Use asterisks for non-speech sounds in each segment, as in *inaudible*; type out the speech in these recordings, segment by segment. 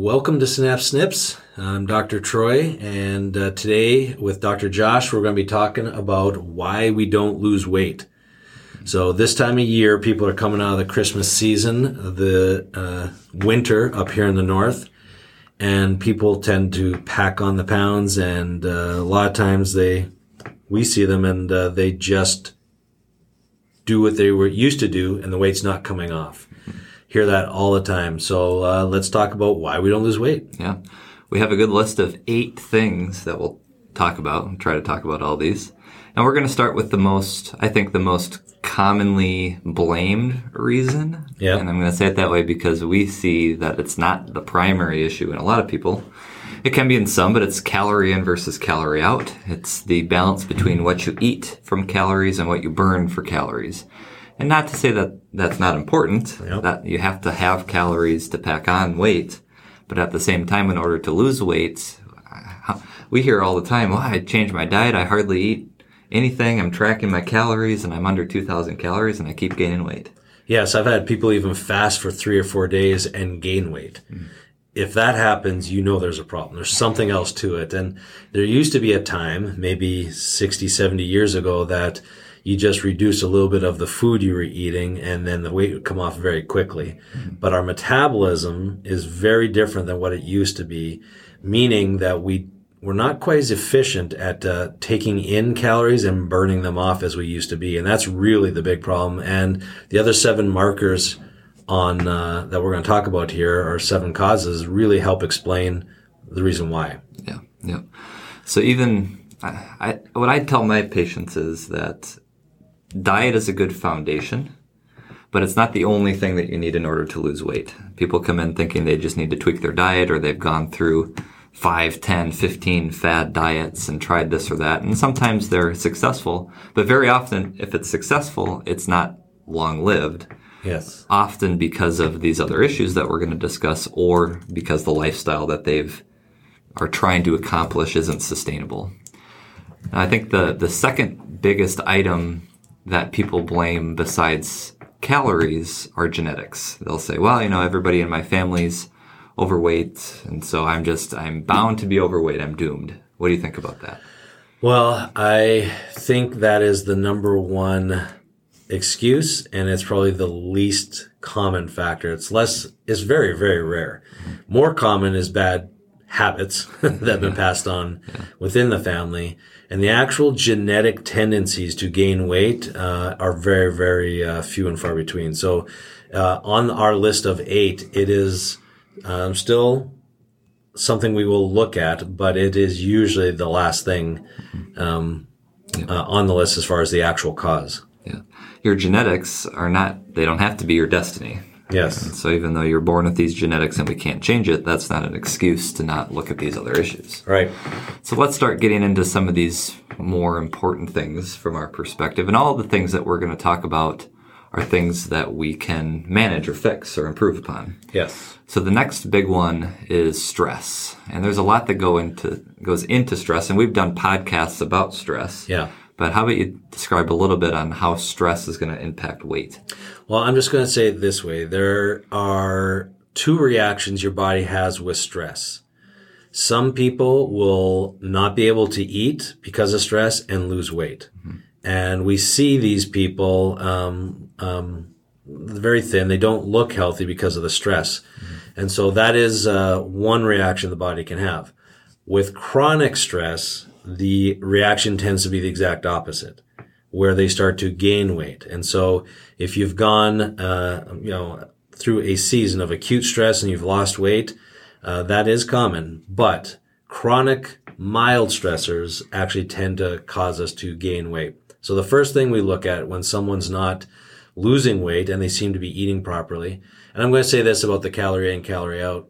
Welcome to Synapse Snips. I'm Dr. Troy, and uh, today with Dr. Josh, we're going to be talking about why we don't lose weight. So this time of year, people are coming out of the Christmas season, the uh, winter up here in the north, and people tend to pack on the pounds, and uh, a lot of times they, we see them, and uh, they just do what they were used to do, and the weight's not coming off hear that all the time. So uh, let's talk about why we don't lose weight. Yeah. We have a good list of eight things that we'll talk about and try to talk about all these. And we're going to start with the most, I think, the most commonly blamed reason. Yeah. And I'm going to say it that way because we see that it's not the primary issue in a lot of people. It can be in some, but it's calorie in versus calorie out. It's the balance between what you eat from calories and what you burn for calories. And not to say that that's not important, Yep. that you have to have calories to pack on weight. But at the same time, in order to lose weight, we hear all the time, well, I changed my diet. I hardly eat anything. I'm tracking my calories and I'm under 2000 calories and I keep gaining weight. Yes, I've had people even fast for three or four days and gain weight. Mm-hmm. If that happens, you know there's a problem. There's something else to it. And there used to be a time, maybe 60, 70 years ago, that you just reduce a little bit of the food you were eating and then the weight would come off very quickly. But our metabolism is very different than what it used to be, meaning that we we're not quite as efficient at uh, taking in calories and burning them off as we used to be, and that's really the big problem. And the other seven markers on uh, that we're going to talk about here, are seven causes, really help explain the reason why. Yeah. Yeah. So even I, I, what I tell my patients is that diet is a good foundation, but it's not the only thing that you need in order to lose weight. People come in thinking they just need to tweak their diet or they've gone through 5, 10, 15 fad diets and tried this or that. And sometimes they're successful, but very often if it's successful, it's not long lived. Yes. Often because of these other issues that we're going to discuss or because the lifestyle that they've are trying to accomplish isn't sustainable. I think the, the second biggest item that people blame besides calories are genetics. They'll say, well, you know, everybody in my family's overweight. And so I'm just, I'm bound to be overweight. I'm doomed. What do you think about that? Well, I think that is the number one excuse, and it's probably the least common factor. It's less, it's very, very rare. More common is bad habits *laughs* that have been *laughs* passed on within the family. And the actual genetic tendencies to gain weight uh, are very, very uh, few and far between. So, uh, on our list of eight, it is um, still something we will look at, but it is usually the last thing um, uh, on the list as far as the actual cause. Yeah. Your genetics are not, they don't have to be your destiny. Yes. So even though you're born with these genetics and we can't change it, that's not an excuse to not look at these other issues. Right. So let's start getting into some of these more important things from our perspective. And all the things that we're going to talk about are things that we can manage or fix or improve upon. Yes. So the next big one is stress. And there's a lot that go into goes into stress and we've done podcasts about stress. Yeah. But how about you describe a little bit on how stress is going to impact weight? Well, I'm just going to say it this way. There are two reactions your body has with stress. Some people will not be able to eat because of stress and lose weight. And we see these people, um, um, very thin. They don't look healthy because of the stress. And so that is, uh, one reaction the body can have. With chronic stress, the reaction tends to be the exact opposite, where they start to gain weight. And so if you've gone, uh, you know, through a season of acute stress and you've lost weight, uh, that is common. But chronic mild stressors actually tend to cause us to gain weight. So the first thing we look at when someone's not losing weight and they seem to be eating properly. And I'm going to say this about the calorie in, calorie out.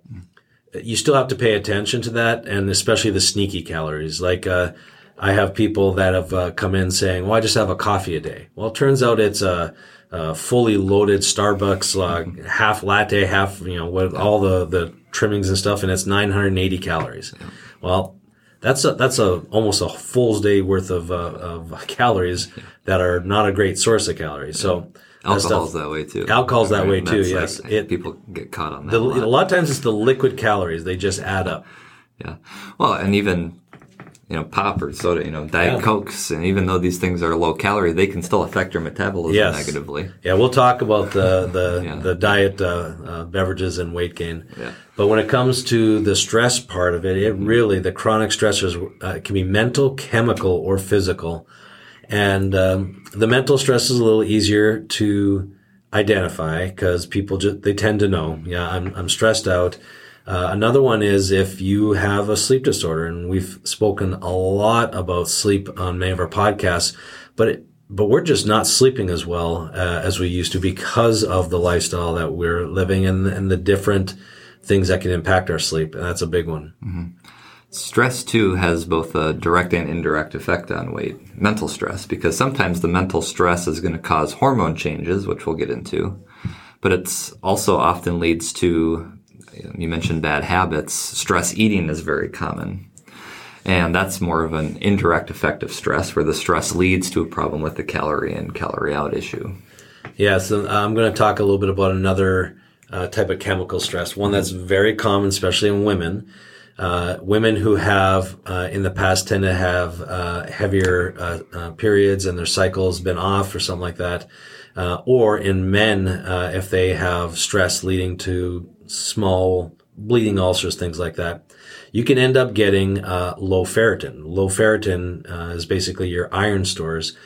You still have to pay attention to that and especially the sneaky calories. Like, uh, I have people that have uh, come in saying, well, I just have a coffee a day. Well, it turns out it's a, a fully loaded Starbucks, uh, mm-hmm. half latte, half, you know, with all the, the trimmings and stuff. And it's 980 calories. Yeah. Well, that's a, that's a almost a full day worth of, uh, of *laughs* calories that are not a great source of calories. So alcohol's that way too. Alcohol's that way too. Yes, like, it, people get caught on that. The, a, lot. a lot of times it's the liquid calories; they just add up. Yeah. Well, and even you know, pop or soda, you know, diet yeah. cokes, and even though these things are low calorie, they can still affect your metabolism yes. negatively. Yeah, we'll talk about the the, yeah. the diet uh, uh, beverages and weight gain. Yeah. But when it comes to the stress part of it, it really the chronic stressors uh, can be mental, chemical, or physical, and um, the mental stress is a little easier to identify because people just they tend to know. Yeah, I'm I'm stressed out uh, another one is if you have a sleep disorder, and we've spoken a lot about sleep on many of our podcasts, but it, but we're just not sleeping as well uh, as we used to because of the lifestyle that we're living and, and the different things that can impact our sleep. And that's a big one. Mm-hmm. Stress too has both a direct and indirect effect on weight. Mental stress, because sometimes the mental stress is going to cause hormone changes, which we'll get into, but it's also often leads to you mentioned bad habits. Stress eating is very common. And that's more of an indirect effect of stress, where the stress leads to a problem with the calorie in, calorie out issue. Yeah, so uh, I'm going to talk a little bit about another uh, type of chemical stress, one that's very common, especially in women. Uh, women who have uh, in the past tend to have uh, heavier uh, periods and their cycles been off or something like that. or in men, if they have stress leading to small bleeding ulcers, things like that, you can end up getting uh, low ferritin. Low ferritin uh, is basically your iron stores,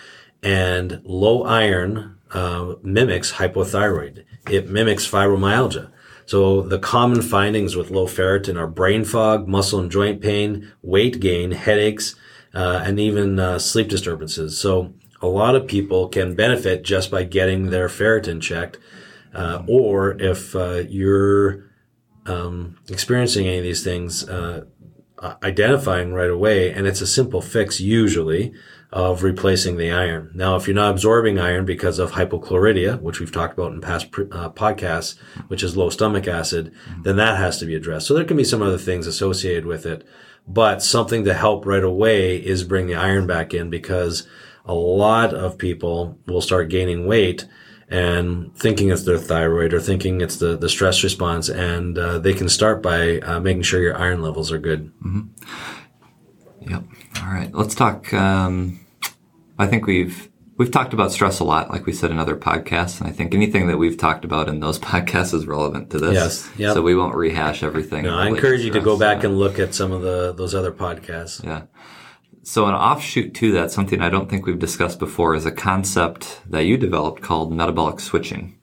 and low iron uh, mimics hypothyroid. It mimics fibromyalgia. So the common findings with low ferritin are brain fog, muscle and joint pain, weight gain, headaches, uh, and even uh, sleep disturbances. So a lot of people can benefit just by getting their ferritin checked uh, or if uh, you're um, experiencing any of these things, uh, identifying right away, and it's a simple fix usually of replacing the iron. Now, if you're not absorbing iron because of hypochlorhydria, which we've talked about in past uh, podcasts, which is low stomach acid, then that has to be addressed. So there can be some other things associated with it, but something to help right away is bring the iron back in because a lot of people will start gaining weight and thinking it's their thyroid or thinking it's the, the stress response. And uh, they can start by uh, making sure your iron levels are good. Mm-hmm. Yep. All right. Let's talk. Um, I think we've we've talked about stress a lot, like we said in other podcasts, and I think anything that we've talked about in those *laughs* podcasts is relevant to this. Yes. Yep. So we won't rehash everything. No, I encourage you to go back and look at some of the those other podcasts. Yeah. So an offshoot to that, something I don't think we've discussed before, is a concept that you developed called metabolic switching.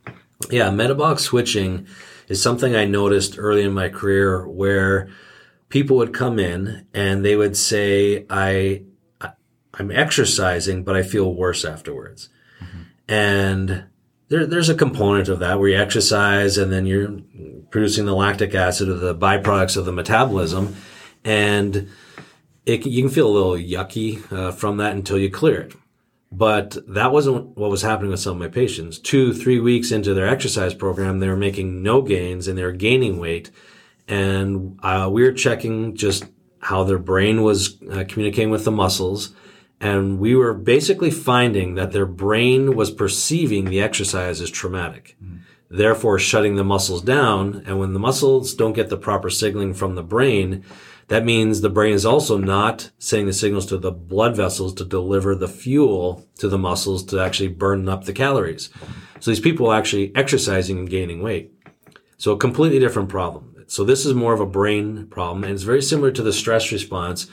Yeah, metabolic switching is something I noticed early in my career where people would come in and they would say, I, I am exercising, but I feel worse afterwards. Mm-hmm. And there, there's a component of that where you exercise and then you're producing the lactic acid or the byproducts of the metabolism. And it, you can feel a little yucky uh, from that until you clear it. But that wasn't what was happening with some of my patients. Two, three weeks into their exercise program, they were making no gains and they were gaining weight. And uh, we were checking just how their brain was uh, communicating with the muscles. And we were basically finding that their brain was perceiving the exercise as traumatic, mm. therefore shutting the muscles down. And when the muscles don't get the proper signaling from the brain, that means the brain is also not sending the signals to the blood vessels to deliver the fuel to the muscles to actually burn up the calories. So these people are actually exercising and gaining weight. So a completely different problem. So this is more of a brain problem and it's very similar to the stress response,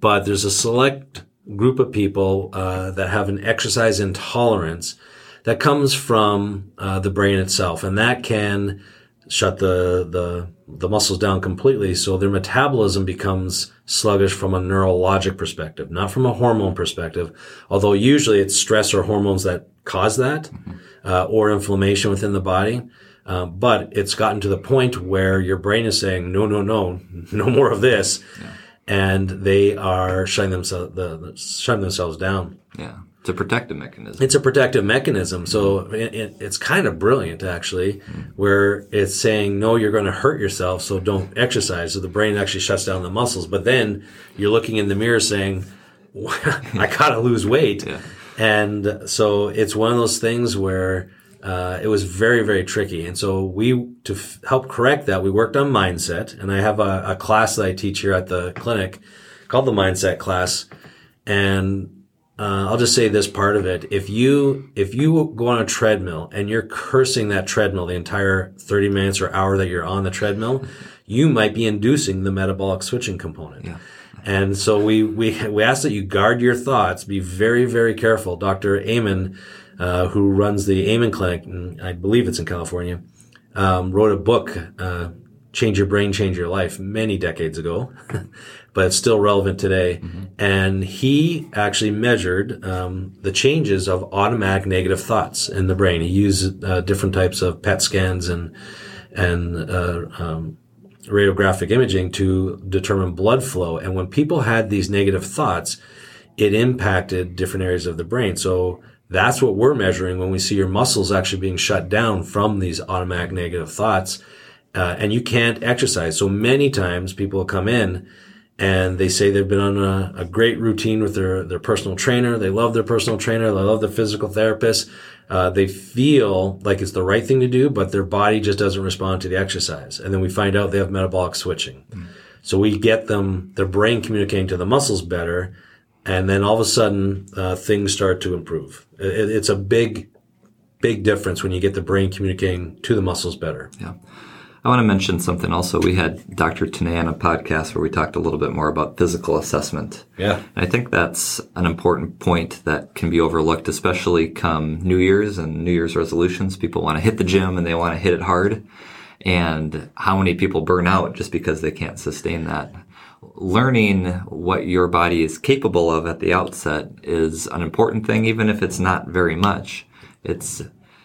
but there's a select group of people uh, that have an exercise intolerance that comes from uh, the brain itself, and that can shut the, the, the muscles down completely. So their metabolism becomes sluggish from a neurologic perspective, not from a hormone perspective. Although usually it's stress or hormones that cause that. Mm-hmm. uh, or inflammation within the body. Um, but it's gotten to the point where your brain is saying, no, no, no, no more of this. Yeah. And they are shutting themselves, the, shutting themselves down. Yeah. It's a protective mechanism. It's a protective mechanism. So it, it, it's kind of brilliant, actually, mm-hmm. where it's saying, no, you're going to hurt yourself, so don't exercise. So the brain actually shuts down the muscles. But then you're looking in the mirror saying, *laughs* I got to lose weight. Yeah. And so it's one of those things where uh, it was very, very tricky. And so we, to f- help correct that, we worked on mindset. And I have a, a class that I teach here at the clinic called the mindset class. And uh, I'll just say this part of it. If you, if you go on a treadmill and you're cursing that treadmill the entire 30 minutes or hour that you're on the treadmill, you might be inducing the metabolic switching component. Yeah. And so we, we, we ask that you guard your thoughts, be very, very careful. Dr. Amen, uh, who runs the Amen Clinic, I believe it's in California, um, wrote a book, uh, Change Your Brain, Change Your Life many decades ago, *laughs* but it's still relevant today. Mm-hmm. And he actually measured um, the changes of automatic negative thoughts in the brain. He used uh, different types of PET scans and and uh, um, radiographic imaging to determine blood flow. And when people had these negative thoughts, it impacted different areas of the brain. So that's what we're measuring when we see your muscles actually being shut down from these automatic negative thoughts. Uh, and you can't exercise. So many times people come in and they say they've been on a, a, great routine with their, their personal trainer. They love their personal trainer. They love their physical therapist. Uh, they feel like it's the right thing to do, but their body just doesn't respond to the exercise. And then we find out they have metabolic switching. Mm. So we get them, their brain communicating to the muscles better. And then all of a sudden, uh, things start to improve. It, it's a big, big difference when you get the brain communicating to the muscles better. Yeah. I want to mention something also. We had Dr. Tanay on a podcast where we talked a little bit more about physical assessment. Yeah. And I think that's an important point that can be overlooked, especially come New Year's and New Year's resolutions. People want to hit the gym and they want to hit it hard. And how many people burn out just because they can't sustain that? Learning what your body is capable of at the outset is an important thing, even if it's not very much. It's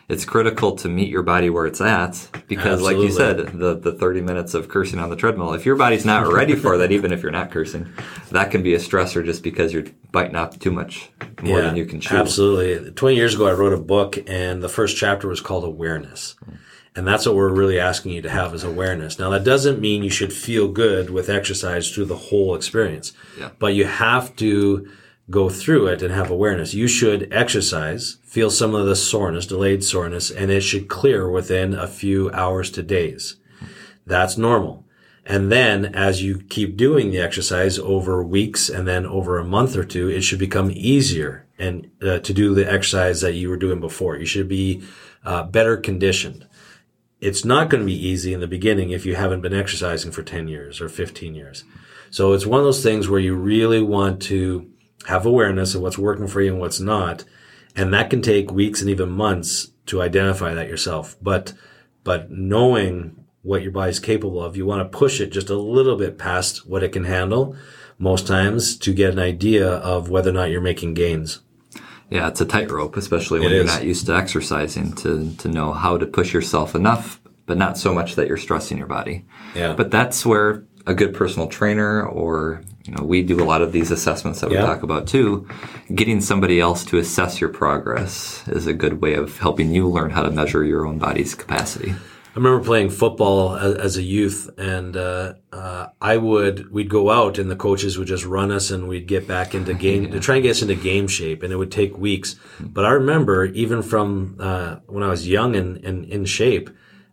it's critical to meet your body where it's at because Absolutely. like you said the, the 30 minutes of cursing on the treadmill if your body's not ready for that even if you're not cursing that can be a stressor just because you're biting off too much more yeah, than you can chew absolutely 20 years ago i wrote a book and the first chapter was called awareness and that's what we're really asking you to have is awareness now that doesn't mean you should feel good with exercise through the whole experience yeah. but you have to go through it and have awareness. You should exercise, feel some of the soreness, delayed soreness, and it should clear within a few hours to days. That's normal. And then as you keep doing the exercise over weeks and then over a month or two, it should become easier and uh, to do the exercise that you were doing before. You should be uh, better conditioned. It's not going to be easy in the beginning if you haven't been exercising for 10 years or 15 years. So it's one of those things where you really want to have awareness of what's working for you and what's not. And that can take weeks and even months to identify that yourself. But, but knowing what your body's capable of, you want to push it just a little bit past what it can handle most times to get an idea of whether or not you're making gains. Yeah, it's a tightrope, especially when you're not used to exercising to, to know how to push yourself enough, but not so much that you're stressing your body. Yeah. But that's where a good personal trainer or you know we do a lot of these assessments that we yeah. talk about too getting somebody else to assess your progress is a good way of helping you learn how to measure your own body's capacity remember playing football as, as a youth, and uh, uh, I would we'd go out, and the coaches would just run us, and we'd get back into game yeah. to try and get us into game shape, and it would take weeks. But I remember even from uh, when I was young and, and in shape,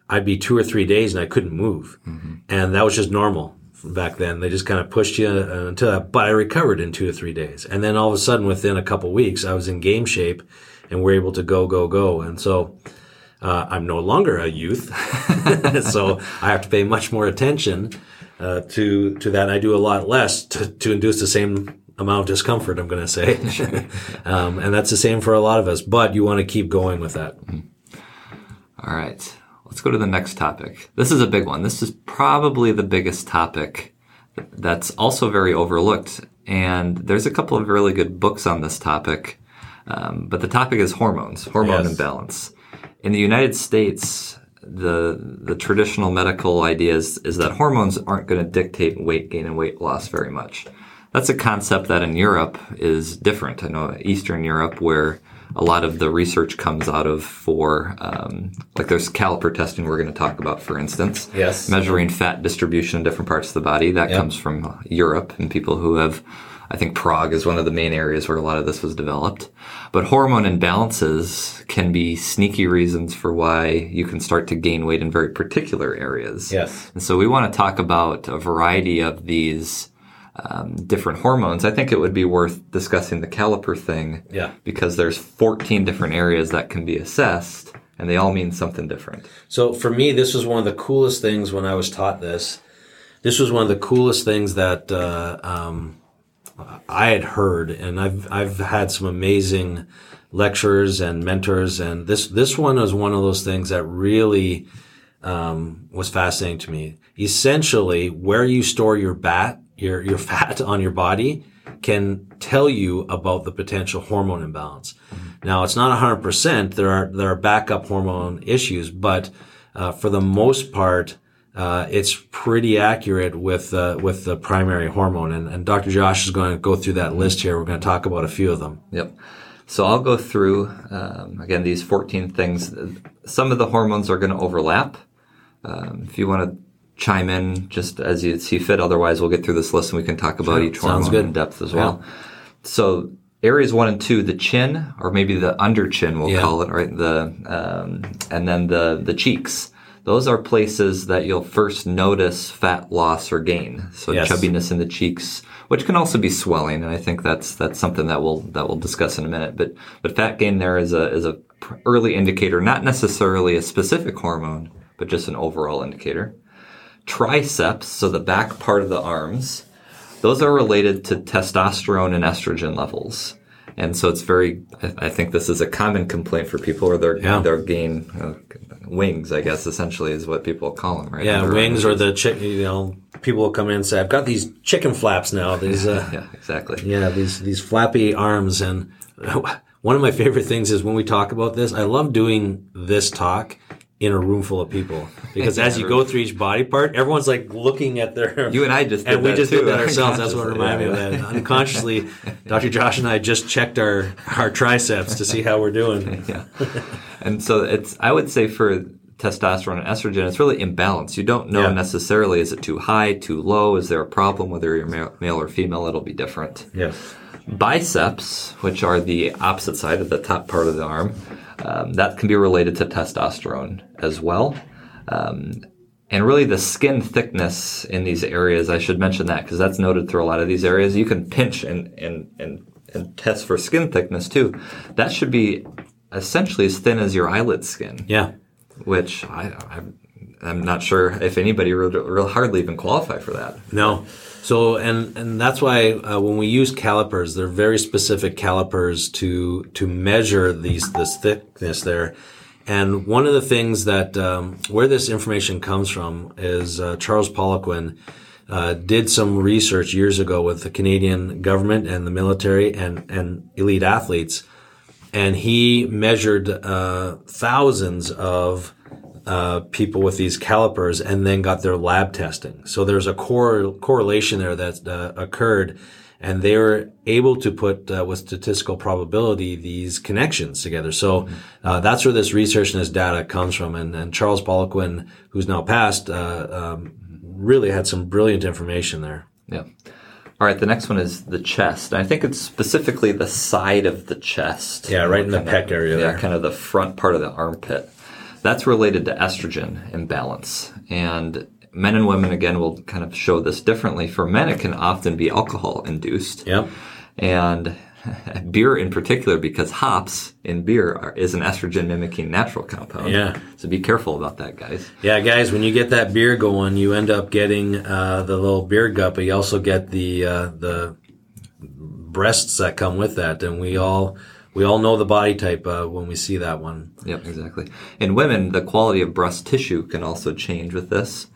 I'd be two or three days and I couldn't move, mm-hmm. and that was just normal back then. They just kind of pushed you uh, until that. But I recovered in two to three days, and then all of a sudden, within a couple weeks, I was in game shape, and we're able to go, go, go. And so uh, I'm no longer a youth, *laughs* so I have to pay much more attention uh, to to that. And I do a lot less to, to induce the same amount of discomfort. I'm going to say, *laughs* um, and that's the same for a lot of us. But you want to keep going with that. All right. Let's go to the next topic. This is a big one. This is probably the biggest topic that's also very overlooked. And there's a couple of really good books on this topic. Um, but the topic is hormones, hormone yes. imbalance. In the United States, the the traditional medical idea is, is that hormones aren't going to dictate weight gain and weight loss very much. That's a concept that in Europe is different. I know Eastern Europe, where a lot of the research comes out of for um, like there's caliper testing we're going to talk about, for instance. Yes. Measuring fat distribution in different parts of the body that Yep. comes from Europe and people who have. I think Prague is one of the main areas where a lot of this was developed. But hormone imbalances can be sneaky reasons for why you can start to gain weight in very particular areas. Yes. And so we want to talk about a variety of these um, different hormones. I think it would be worth discussing the caliper thing Yeah. because there's 14 different areas that can be assessed and they all mean something different. So for me, this was one of the coolest things when I was taught this. This was one of the coolest things that uh, um, I had heard, and I've I've had some amazing lecturers and mentors, and this this one was one of those things that really um, was fascinating to me. Essentially, where you store your bat, your your *laughs* fat on your body, can tell you about the potential hormone imbalance. Now, it's not 100%. There are there are backup hormone issues, but uh, for the most part, uh, it's pretty accurate with uh, with the primary hormone. And, and Dr. Josh is going to go through that list here. We're going to talk about a few of them. Yep. So I'll go through, um, again, these 14 things. Some of the hormones are going to overlap. Um, if you want to chime in just as you see fit, otherwise we'll get through this list and we can talk about each Sounds hormone good. in depth as well. So areas one and two, the chin, or maybe the under chin, we'll Yeah. call it, right? The, um, and then the, the cheeks. Those are places that you'll first notice fat loss or gain. So Yes. chubbiness in the cheeks, which can also be swelling, and I think that's that's something that we'll that we'll discuss in a minute. But but fat gain there is a is a early indicator, not necessarily a specific hormone, but just an overall indicator. Triceps, so the back part of the arms, those are related to testosterone and estrogen levels. And so it's very, I I think this is a common complaint for people or their, Yeah. their gain, uh, wings, I guess, essentially is what people call them, right? Yeah, Under wings or the chick. You know, people will come in and say, "I've got these chicken flaps now." *laughs* These, uh, Yeah, exactly. yeah, these these flappy arms. And *laughs* one of my favorite things is when we talk about this. I love doing this talk in a room full of people because *laughs* as you go through each body part, everyone's like looking at their. You and I just *laughs* and we just too, did that ourselves. That's what *laughs* reminded me of that. Unconsciously, Dr. Josh and I just checked our our triceps to see how we're doing. yeah. And so it's, I would say for testosterone and estrogen, it's really imbalanced. You don't know Yeah. necessarily, is it too high, too low? Is there a problem? Whether you're male, male or female, it'll be different. Yes. Biceps, which are the opposite side of the top part of the arm, um, that can be related to testosterone as well. Um, and really, the skin thickness in these areas, I should mention that because that's noted through a lot of these areas. You can pinch and, and, and, and test for skin thickness too. That should be essentially as thin as your eyelid skin, Yeah. which I, I, I'm not sure if anybody will, will hardly even qualify for that. No. So and and that's why uh, when we use calipers, they're very specific calipers to to measure these this thickness there. And one of the things that um, where this information comes from is uh, Charles Poliquin uh, did some research years ago with the Canadian government and the military and and elite athletes, and he measured uh, thousands of uh, people with these calipers and then got their lab testing. So there's a cor- correlation there that uh, occurred, and they were able to put uh, with statistical probability these connections together. So uh, that's where this research and this data comes from. And, and Charles Poliquin, who's now passed, uh, um, really had some brilliant information there. Yeah. All right. The next one is the chest. And I think it's specifically the side of the chest. Yeah, right in the pec of- area Yeah, there. kind of the front part of the armpit. That's related to estrogen imbalance. And men and women, again, will kind of show this differently. For men, it can often be alcohol induced. Yep. And *laughs* beer in particular, because hops in beer are, is an estrogen mimicking natural compound. Yeah. So be careful about that, guys. Yeah, guys, when you get that beer going, you end up getting uh, the little beer gut, but you also get the uh, the breasts that come with that, and we all we all know the body type uh, when we see that one. Yep, exactly. In women, the quality of breast tissue can also change with this.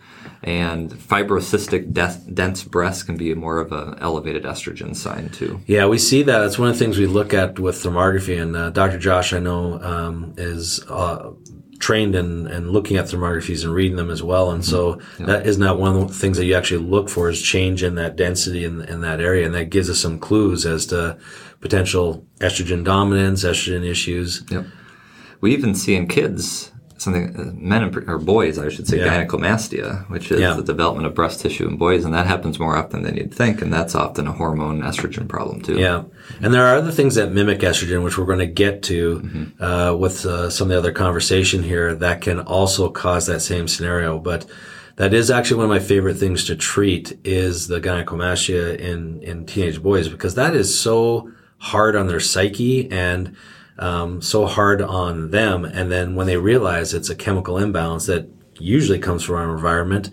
And fibrocystic, de- dense breasts can be more of an elevated estrogen sign too. Yeah, we see that. That's one of the things we look at with thermography, and uh, Dr. Josh, I know, um, is uh, trained in and looking at thermographies and reading them as well. And so mm-hmm. that isn't one of the things that you actually look for is change in that density in, in that area. And that gives us some clues as to potential estrogen dominance, estrogen issues. Yep. We even see in kids something, uh, men or boys, I should say, Yeah. gynecomastia, which is Yeah. the development of breast tissue in boys, and that happens more often than you'd think, and that's often a hormone estrogen problem too. Yeah. And there are other things that mimic estrogen, which we're going to get to uh, with uh, some of the other conversation here that can also cause that same scenario. But that is actually one of my favorite things to treat is the gynecomastia in, in teenage boys because that is so hard on their psyche and um, so hard on them. And then when they realize it's a chemical imbalance that usually comes from our environment,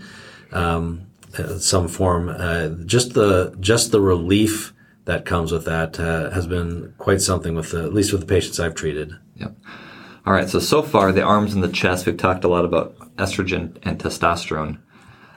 um, uh, some form, uh, just the just the relief that comes with that uh, has been quite something with the, at least with the patients I've treated. Yep. All right. So so far, the arms and the chest. We've talked a lot about estrogen and testosterone.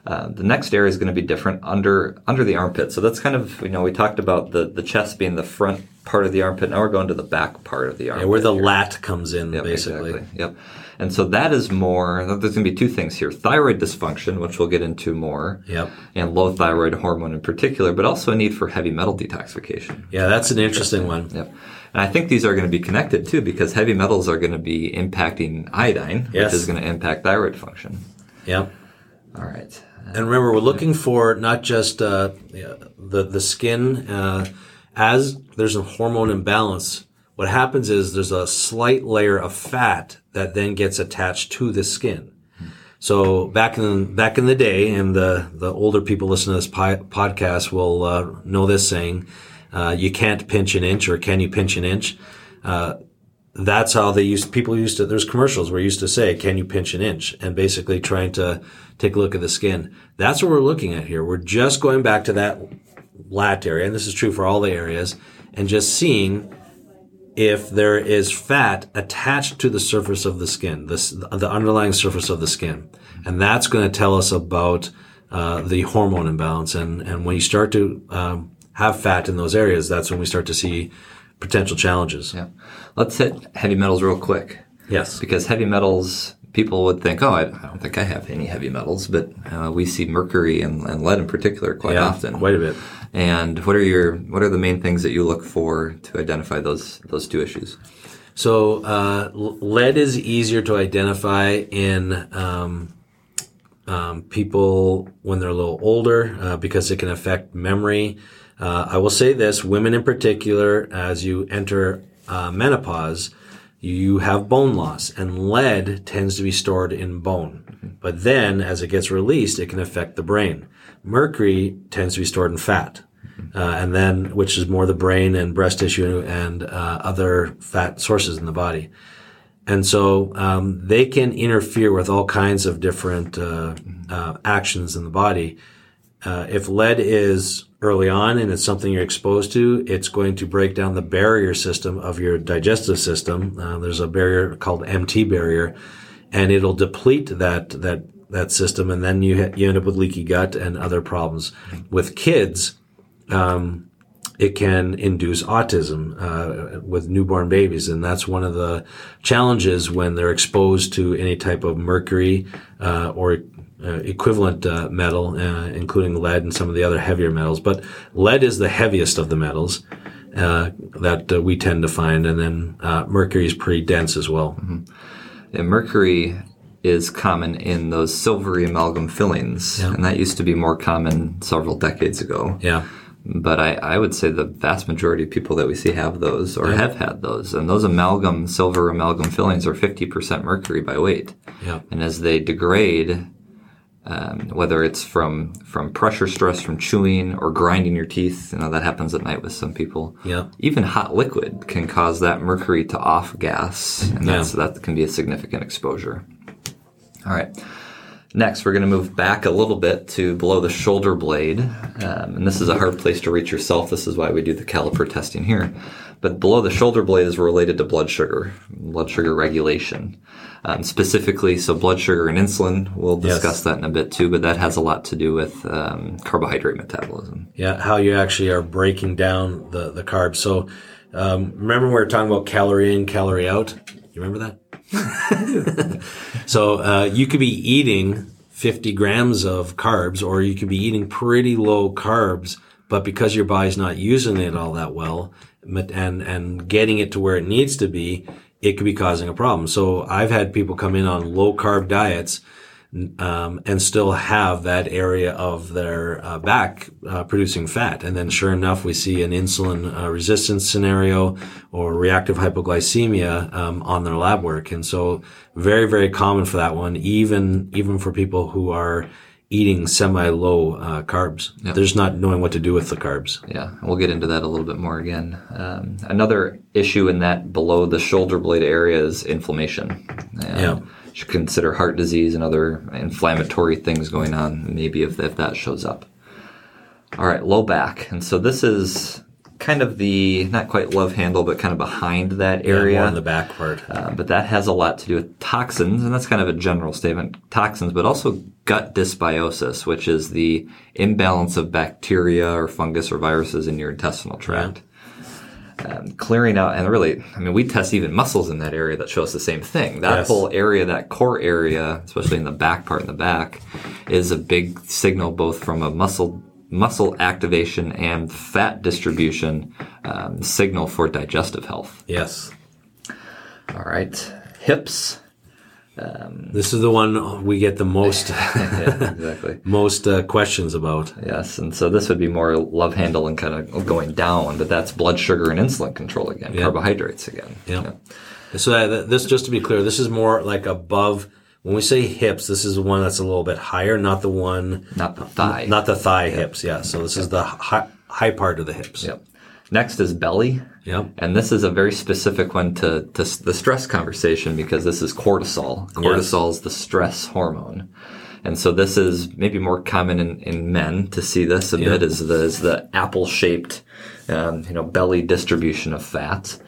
Uh, the next area is going to be different under under the armpit. So that's kind of you know we talked about the the chest being the front part of the armpit. Now we're going to the back part of the armpit. Yeah, where the here. lat comes in, Yep, basically. exactly. Yep. And so that is more, there's going to be two things here. Thyroid dysfunction, which we'll get into more. Yep. And low thyroid hormone in particular, but also a need for heavy metal detoxification. Yeah, that's an interesting one. Yep. And I think these are going to be connected too because heavy metals are going to be impacting iodine, Yes. which is going to impact thyroid function. Yep. All right. And remember, we're looking for not just uh, the the skin. Uh, as there's a hormone imbalance, what happens is there's a slight layer of fat that then gets attached to the skin. So back in back in the day, and the the older people listening to this pi- podcast will uh, know this saying: uh, "You can't pinch an inch, or can you pinch an inch?" Uh, that's how they used people used to there's commercials where used to say can you pinch an inch? And basically trying to take a look at the skin. That's what we're looking at here. We're just going back to that lat area and this is true for all the areas and just seeing if there is fat attached to the surface of the skin this the underlying surface of the skin. And that's going to tell us about uh, the hormone imbalance. And and when you start to um, have fat in those areas that's when we start to see potential challenges Yeah. Let's hit heavy metals real quick. yes Because heavy metals, people would think, oh, I, I don't think I have any heavy metals, but uh, we see mercury and, and lead in particular quite yeah, often. quite a bit. And what are your what are the main things that you look for to identify those those two issues? So uh, lead is easier to identify in um, um, people when they're a little older uh, because it can affect memory. Uh, I will say this: women in particular, as you enter uh, menopause, you have bone loss, and lead tends to be stored in bone. But then, as it gets released, it can affect the brain. Mercury tends to be stored in fat, uh, and then which is more the brain and breast tissue and uh, other fat sources in the body. And so um, they can interfere with all kinds of different uh, uh, actions in the body. Uh, if lead is early on and it's something you're exposed to, it's going to break down the barrier system of your digestive system. Uh, there's a barrier called MT barrier, and it'll deplete that that that system, and then you ha- you end up with leaky gut and other problems. With kids, um, it can induce autism uh, with newborn babies, and that's one of the challenges when they're exposed to any type of mercury uh, or uh, equivalent uh, metal, uh, including lead and some of the other heavier metals. But lead is the heaviest of the metals uh, that uh, we tend to find, and then uh, mercury is pretty dense as well. Yeah, mercury is common in those silvery amalgam fillings, and that used to be more common several decades ago. Yeah. But I, I would say the vast majority of people that we see have those or have had those. And those amalgam, silver amalgam fillings are 50% mercury by weight. Yeah. And as they degrade, um, whether it's from, from pressure stress from chewing or grinding your teeth, you know, that happens at night with some people. Yeah. Even hot liquid can cause that mercury to off gas. And that's, that can be a significant exposure. All right. Next, we're going to move back a little bit to below the shoulder blade. Um, and this is a hard place to reach yourself. This is why we do the caliper testing here. But below the shoulder blade is related to blood sugar, blood sugar regulation. Um, specifically, so blood sugar and insulin, we'll discuss Yes. that in a bit too, but that has a lot to do with um, carbohydrate metabolism. Yeah, how you actually are breaking down the, the carbs. So um, remember we were talking about calorie in, calorie out? You remember that? *laughs* so uh, you could be eating 50 grams of carbs, or you could be eating pretty low carbs, but because your body's not using it all that well, and and getting it to where it needs to be, it could be causing a problem. So I've had people come in on low carb diets um, and still have that area of their uh, back uh, producing fat. And then sure enough, we see an insulin uh, resistance scenario or reactive hypoglycemia um, on their lab work. And so very, very common for that one, even, even for people who are eating semi-low uh, carbs. Yep. There's not knowing what to do with the carbs. Yeah, we'll get into that a little bit more again. Um, another issue in that below the shoulder blade area is inflammation. yeah should consider heart disease and other inflammatory things going on, maybe if, if that shows up. All right, low back. And so this is kind of the, not quite love handle, but kind of behind that area. Yeah, more in the back part. Uh, but that has a lot to do with toxins, and that's kind of a general statement. Toxins, but also gut dysbiosis, which is the imbalance of bacteria or fungus or viruses in your intestinal tract. Yeah um, clearing out, and really, I mean, we test even muscles in that area that show us the same thing. That yes. whole area, that core area, especially in the back part in the back, is a big signal both from a muscle muscle activation and fat distribution um, signal for digestive health. Yes. All right, hips. Um, this is the one we get the most yeah, *laughs* exactly *laughs* most uh, questions about. Yes, and so this would be more love handle and kind of going down, but that's blood sugar and insulin control again, carbohydrates again. Yeah. yeah. So uh, this, just to be clear, this is more like above. When we say hips, this is the one that's a little bit higher, not the one, not the thigh, not the thigh yep. hips. Yeah. So this is the high, high part of the hips. Yep. Next is belly. Yep. And this is a very specific one to, to the stress conversation because this is cortisol. Cortisol yes. is the stress hormone. And so this is maybe more common in, in men to see this a yep. bit is the, as the apple shaped, um, you know, belly distribution of fat.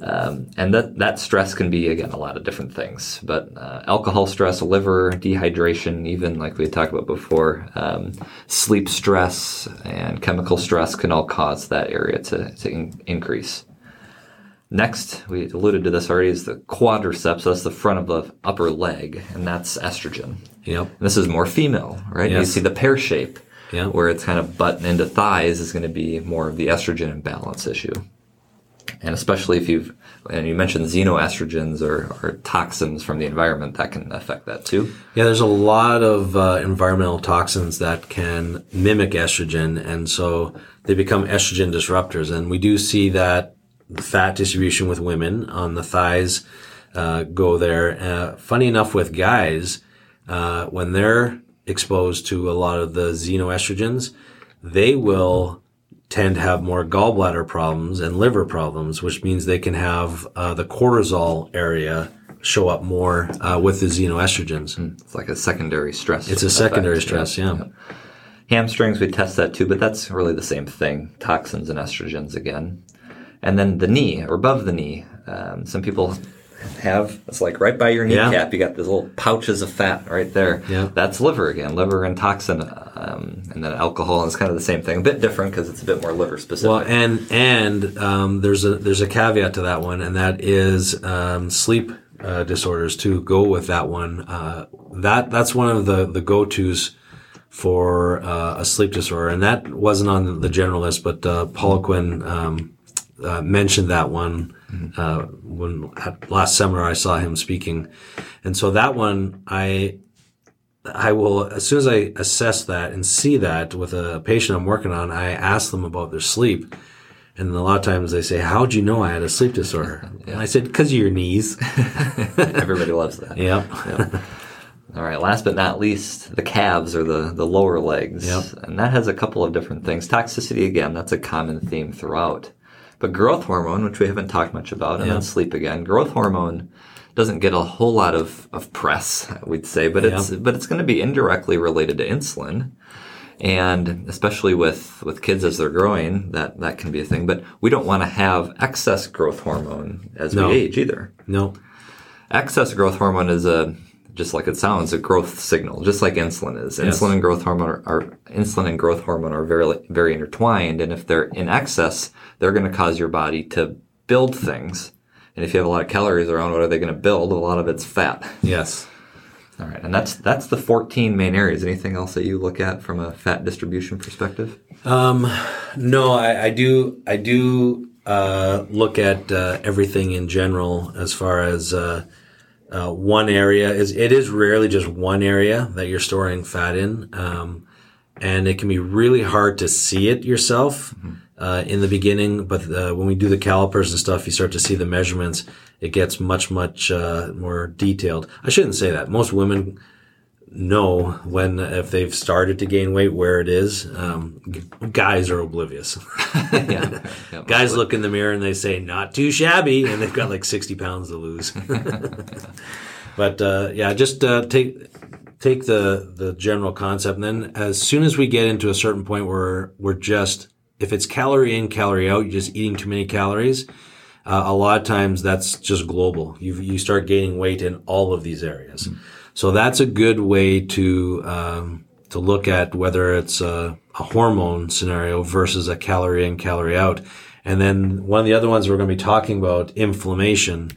Um, and that, that stress can be, again, a lot of different things. But uh, alcohol stress, liver, dehydration, even like we talked about before, um, sleep stress and chemical stress can all cause that area to, to in- increase. Next, we alluded to this already, is the quadriceps. That's the front of the upper leg, and that's estrogen. Yep. And this is more female, right? Yes. You see the pear shape, yep. where it's kind of button into thighs is going to be more of the estrogen imbalance issue and especially if you've and you mentioned xenoestrogens or, or, toxins from the environment that can affect that too. Yeah there's a lot of uh, environmental toxins that can mimic estrogen and so they become estrogen disruptors. And we do see that fat distribution with women on the thighs uh, go there. Uh, funny enough with guys uh, when they're exposed to a lot of the xenoestrogens they will tend to have more gallbladder problems and liver problems, which means they can have uh, the cortisol area show up more uh, with the xenoestrogens. Mm, it's like a secondary stress. It's a secondary stress, yeah. yeah. Hamstrings, we test that too, but that's really the same thing. Toxins and estrogens again. And then the knee, or above the knee. Um, some people have. It's like right by your kneecap. Yeah. You got these little pouches of fat right there. Yeah. That's liver again, liver and toxin, um, and then alcohol. And it's kind of the same thing, a bit different because it's a bit more liver specific. Well, and and um, there's a there's a caveat to that one, and that is um, sleep uh, disorders to go with that one. Uh, that that's one of the the go tos for uh, a sleep disorder, and that wasn't on the general list, but uh, Poliquin um, uh, mentioned that one uh, when at last seminar I saw him speaking, and so that one I I will as soon as I assess that and see that with a patient I'm working on, I ask them about their sleep. And a lot of times they say, "How'd you know I had a sleep disorder?" yeah. And I said, "Because of your knees." *laughs* Everybody loves that. Yep. yep. All right. Last but not least, the calves or the the lower legs, yep. and that has a couple of different things. Toxicity again, that's a common theme throughout. But growth hormone, which we haven't talked much about, and yeah. then sleep again. Growth hormone doesn't get a whole lot of, of press, we'd say, but yeah. it's but it's going to be indirectly related to insulin. And especially with, with kids as they're growing, that, that can be a thing. But we don't want to have excess growth hormone as no. we age either. No. Excess growth hormone is a just like it sounds, a growth signal, just like insulin is. Yes. Insulin and growth hormone are, are, insulin and growth hormone are very very intertwined, and if they're in excess, they're going to cause your body to build things And if you have a lot of calories around, what are they going to build? A lot of it's fat. Yes. *laughs* All right, and that's that's the 14 main areas. Anything else that you look at from a fat distribution perspective? Um, no, I, I do. I do uh, look at uh, everything in general as far as uh, uh, one area is. It is rarely just one area that you're storing fat in, um, and it can be really hard to see it yourself uh, in the beginning. But uh, when we do the calipers and stuff, you start to see the measurements. It gets much much uh, more detailed. I shouldn't say that. Most women know when if they've started to gain weight where it is. Um, g- guys are oblivious. *laughs* yeah. yeah Guys look in the mirror and they say, "Not too shabby," and they've got like sixty pounds to lose. *laughs* but uh, yeah, just uh, take take the the general concept, and then as soon as we get into a certain point where we're just if it's calorie in, calorie out, you're just eating too many calories. Uh, a lot of times that's just global. You you start gaining weight in all of these areas. So that's a good way to um, to look at whether it's a, a hormone scenario versus a calorie in, calorie out. And then one of the other ones we're going to be talking about, inflammation,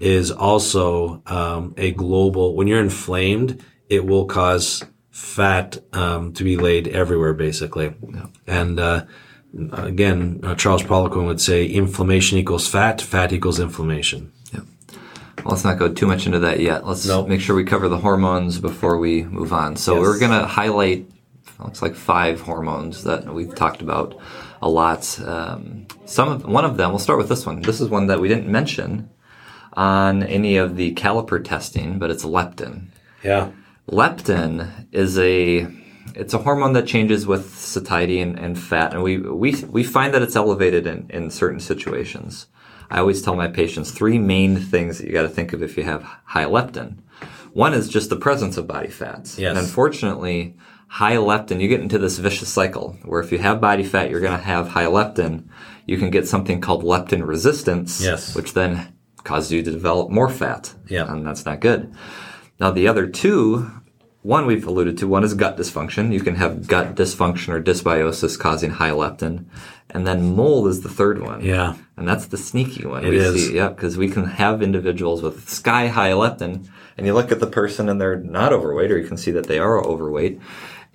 is also um, a global. When you're inflamed, it will cause fat um, to be laid everywhere, basically. And uh, again, uh, Charles Poliquin would say, inflammation equals fat, fat equals inflammation. Let's not go too much into that yet. Let's Nope. make sure we cover the hormones before we move on. So Yes. we're going to highlight, looks like five hormones that we've talked about a lot. Um, some of one of them. We'll start with this one. This is one that we didn't mention on any of the caliper testing, but it's leptin. Yeah. Leptin is a it's a hormone that changes with satiety and, and fat, and we, we we find that it's elevated in, in certain situations. I always tell my patients three main things that you got to think of if you have high leptin. One is just the presence of body fats, Yes. and unfortunately, high leptin you get into this vicious cycle where if you have body fat, you're going to have high leptin. You can get something called leptin resistance, Yes. which then causes you to develop more fat, Yeah. and that's not good. Now, the other two, one we've alluded to, one is gut dysfunction. You can have gut dysfunction or dysbiosis causing high leptin. And then mold is the third one. Yeah. And that's the sneaky one. It we is. See, yeah, because we can have individuals with sky high leptin, and you look at the person and they're not overweight, or you can see that they are overweight.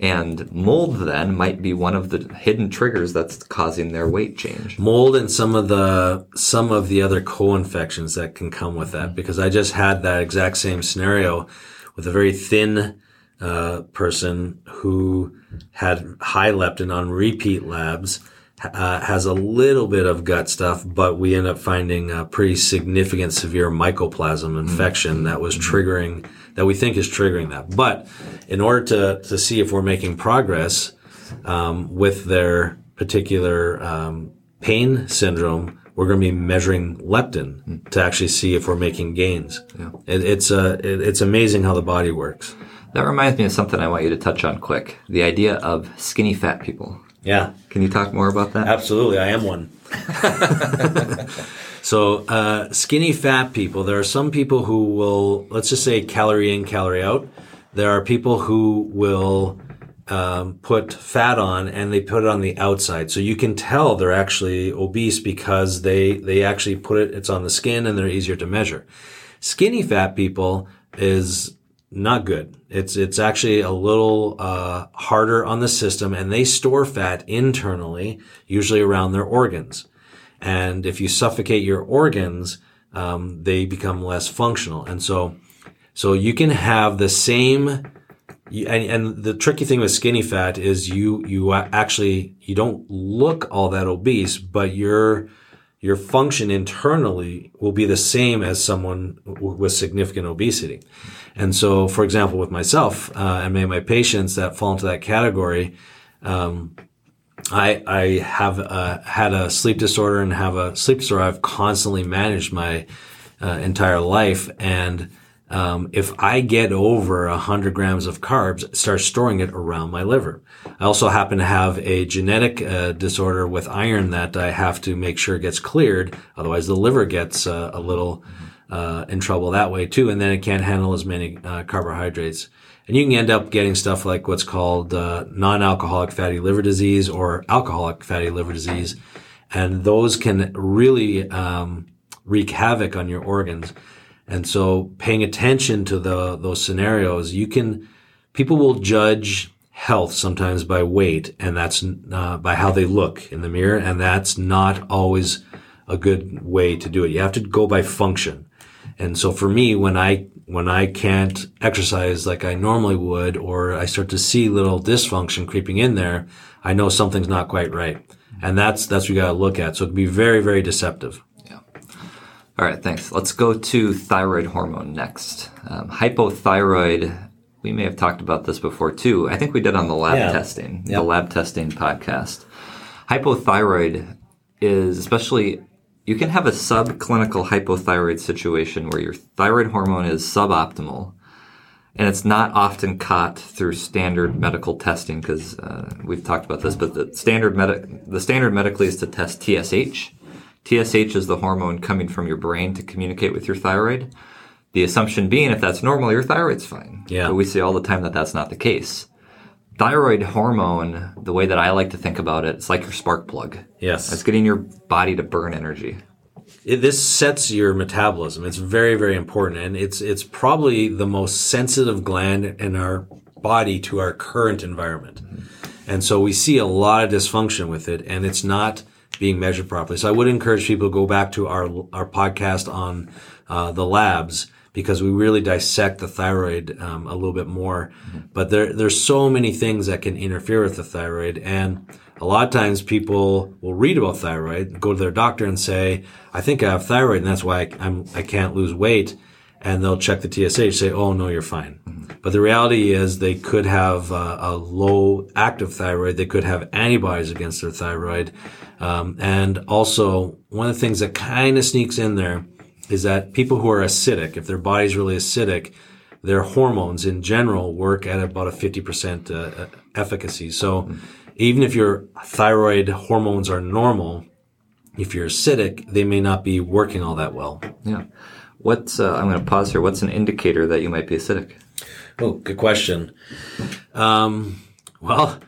And mold then might be one of the hidden triggers that's causing their weight change. mold and some of the some of the other co-infections that can come with that because I just had that exact same scenario with a very thin uh, person who had high leptin on repeat labs uh, has a little bit of gut stuff but we end up finding a pretty significant severe mycoplasma infection that was triggering that we think is triggering that but in order to to see if we're making progress um, with their particular um, pain syndrome, we're going to be measuring leptin to actually see if we're making gains. It, it's uh, it, it's amazing how the body works. That reminds me of something I want you to touch on quick the idea of skinny fat people. Yeah, Can you talk more about that? absolutely. I am one. *laughs* so uh, skinny fat people. There are some people who will let's just say calorie in, calorie out. There are people who will um, put fat on and they put it on the outside. So you can tell they're actually obese because they, they actually put it, it's on the skin and they're easier to measure. Skinny fat people is not good. It's, it's actually a little, uh, harder on the system and they store fat internally, usually around their organs. And if you suffocate your organs, um, they become less functional. And so, so you can have the same and, and the tricky thing with skinny fat is you you actually you don't look all that obese, but your your function internally will be the same as someone w- with significant obesity. And so, for example, with myself uh, and many of my patients that fall into that category, um, I I have uh, had a sleep disorder and have a sleep disorder. I've constantly managed my uh, entire life, and um, if I get over 100 grams of carbs, start storing it around my liver. I also happen to have a genetic uh, disorder with iron that I have to make sure gets cleared. Otherwise, the liver gets uh, a little uh, in trouble that way too, and then it can't handle as many uh, carbohydrates. And you can end up getting stuff like what's called uh, non-alcoholic fatty liver disease or alcoholic fatty liver disease, and those can really um, wreak havoc on your organs. And so paying attention to the, those scenarios, you can, people will judge health sometimes by weight and that's uh, by how they look in the mirror. And that's not always a good way to do it. You have to go by function. And so for me, when I, when I can't exercise like I normally would, or I start to see little dysfunction creeping in there, I know something's not quite right. And that's, that's what you got to look at. So it can be very, very deceptive. All right, thanks. Let's go to thyroid hormone next. Um, hypothyroid, we may have talked about this before too. I think we did on the lab Yeah. testing, Yep. the lab testing podcast. Hypothyroid is especially, you can have a subclinical hypothyroid situation where your thyroid hormone is suboptimal. And it's not often caught through standard medical testing because uh, we've talked about this, but the standard medic the standard medically is to test TSH. TSH is the hormone coming from your brain to communicate with your thyroid. The assumption being if that's normal, your thyroid's fine. Yeah. But we see all the time that that's not the case. Thyroid hormone, the way that I like to think about it, it's like your spark plug. Yes. It's getting your body to burn energy. it, this sets your metabolism. It's very, very important, and it's it's probably the most sensitive gland in our body to our current environment, mm-hmm. and so we see a lot of dysfunction with it, and it's not being measured properly. So I would encourage people to go back to our our podcast on uh, the labs because we really dissect the thyroid um, a little bit more. But there there's so many things that can interfere with the thyroid, and a lot of times people will read about thyroid, go to their doctor and say, "I think I have thyroid, and that's why I, I'm I can't lose weight." And they'll check the TSH, say, "Oh no, you're fine." But the reality is, they could have uh, a low active thyroid. They could have antibodies against their thyroid, um, and also one of the things that kind of sneaks in there is that people who are acidic, if their body's really acidic, their hormones in general work at about a 50% uh, efficacy. So even if your thyroid hormones are normal, if you're acidic, they may not be working all that well. Yeah. What's, uh, I'm going to pause here. What's an indicator that you might be acidic? Oh, good question. Um, well,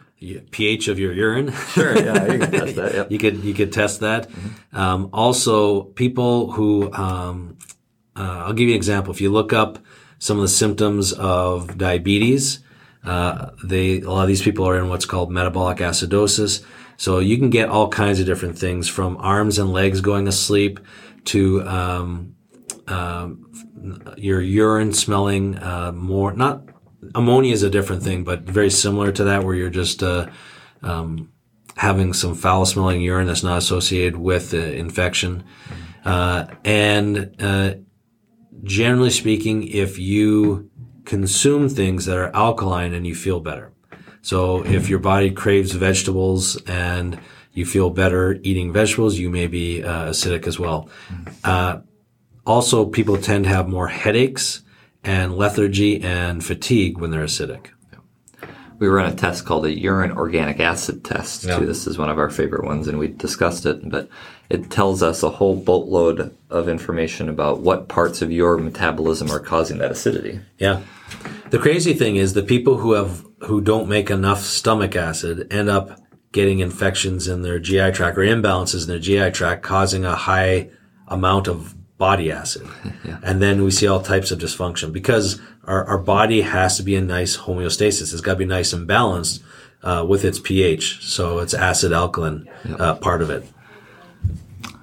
pH of your urine. Sure. Yeah, you can test that. *laughs* Yep. you could you could test that. Um, also, people who um, uh, I'll give you an example. If you look up some of the symptoms of diabetes, uh, they a lot of these people are in what's called metabolic acidosis. So you can get all kinds of different things from arms and legs going asleep to um, um, your urine smelling uh, more. Not ammonia is a different thing, but very similar to that, where you're just uh, um, having some foul smelling urine that's not associated with uh, infection. Uh, and uh, generally speaking, if you consume things that are alkaline and you feel better. So if your body craves vegetables and you feel better eating vegetables, you may be uh, acidic as well. Uh, also, people tend to have more headaches and lethargy and fatigue when they're acidic. We run a test called a urine organic acid test. Yeah. Too. This is one of our favorite ones, and we discussed it. But it tells us a whole boatload of information about what parts of your metabolism are causing that acidity. Yeah. The crazy thing is the people who have who don't make enough stomach acid end up getting infections in their GI tract or imbalances in their GI tract causing a high amount of body acid. *laughs* And then we see all types of dysfunction because our, our body has to be in nice homeostasis. It's got to be nice and balanced uh, with its pH. So it's acid alkaline uh, part of it.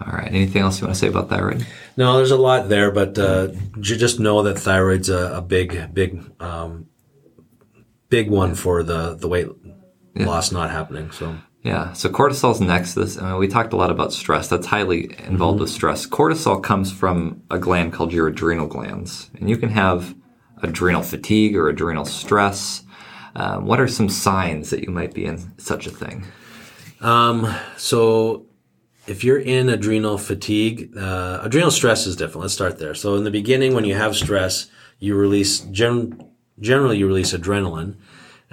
All right. Anything else you want to say about thyroid? No, there's a lot there, but uh, you just know that thyroid's a, a big, big, um, big one for the the weight loss not happening. So Yeah. So cortisol's next. This I mean, we talked a lot about stress. That's highly involved with stress. Cortisol comes from a gland called your adrenal glands, and you can have adrenal fatigue or adrenal stress. Um, what are some signs that you might be in such a thing? Um, so if you're in adrenal fatigue, uh, adrenal stress is different. Let's start there. So in the beginning, when you have stress, you release gen- generally you release adrenaline.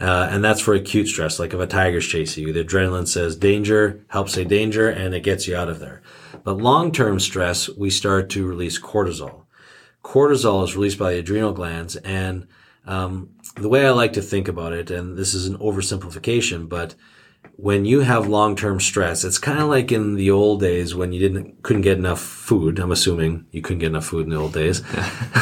Uh, and that's for acute stress, like if a tiger's chasing you. The adrenaline says danger, helps say danger, and it gets you out of there. But long-term stress, we start to release cortisol. Cortisol is released by the adrenal glands, and um, the way I like to think about it, and this is an oversimplification, but when you have long-term stress, it's kind of like in the old days when you didn't couldn't get enough food. I'm assuming you couldn't get enough food in the old days *laughs*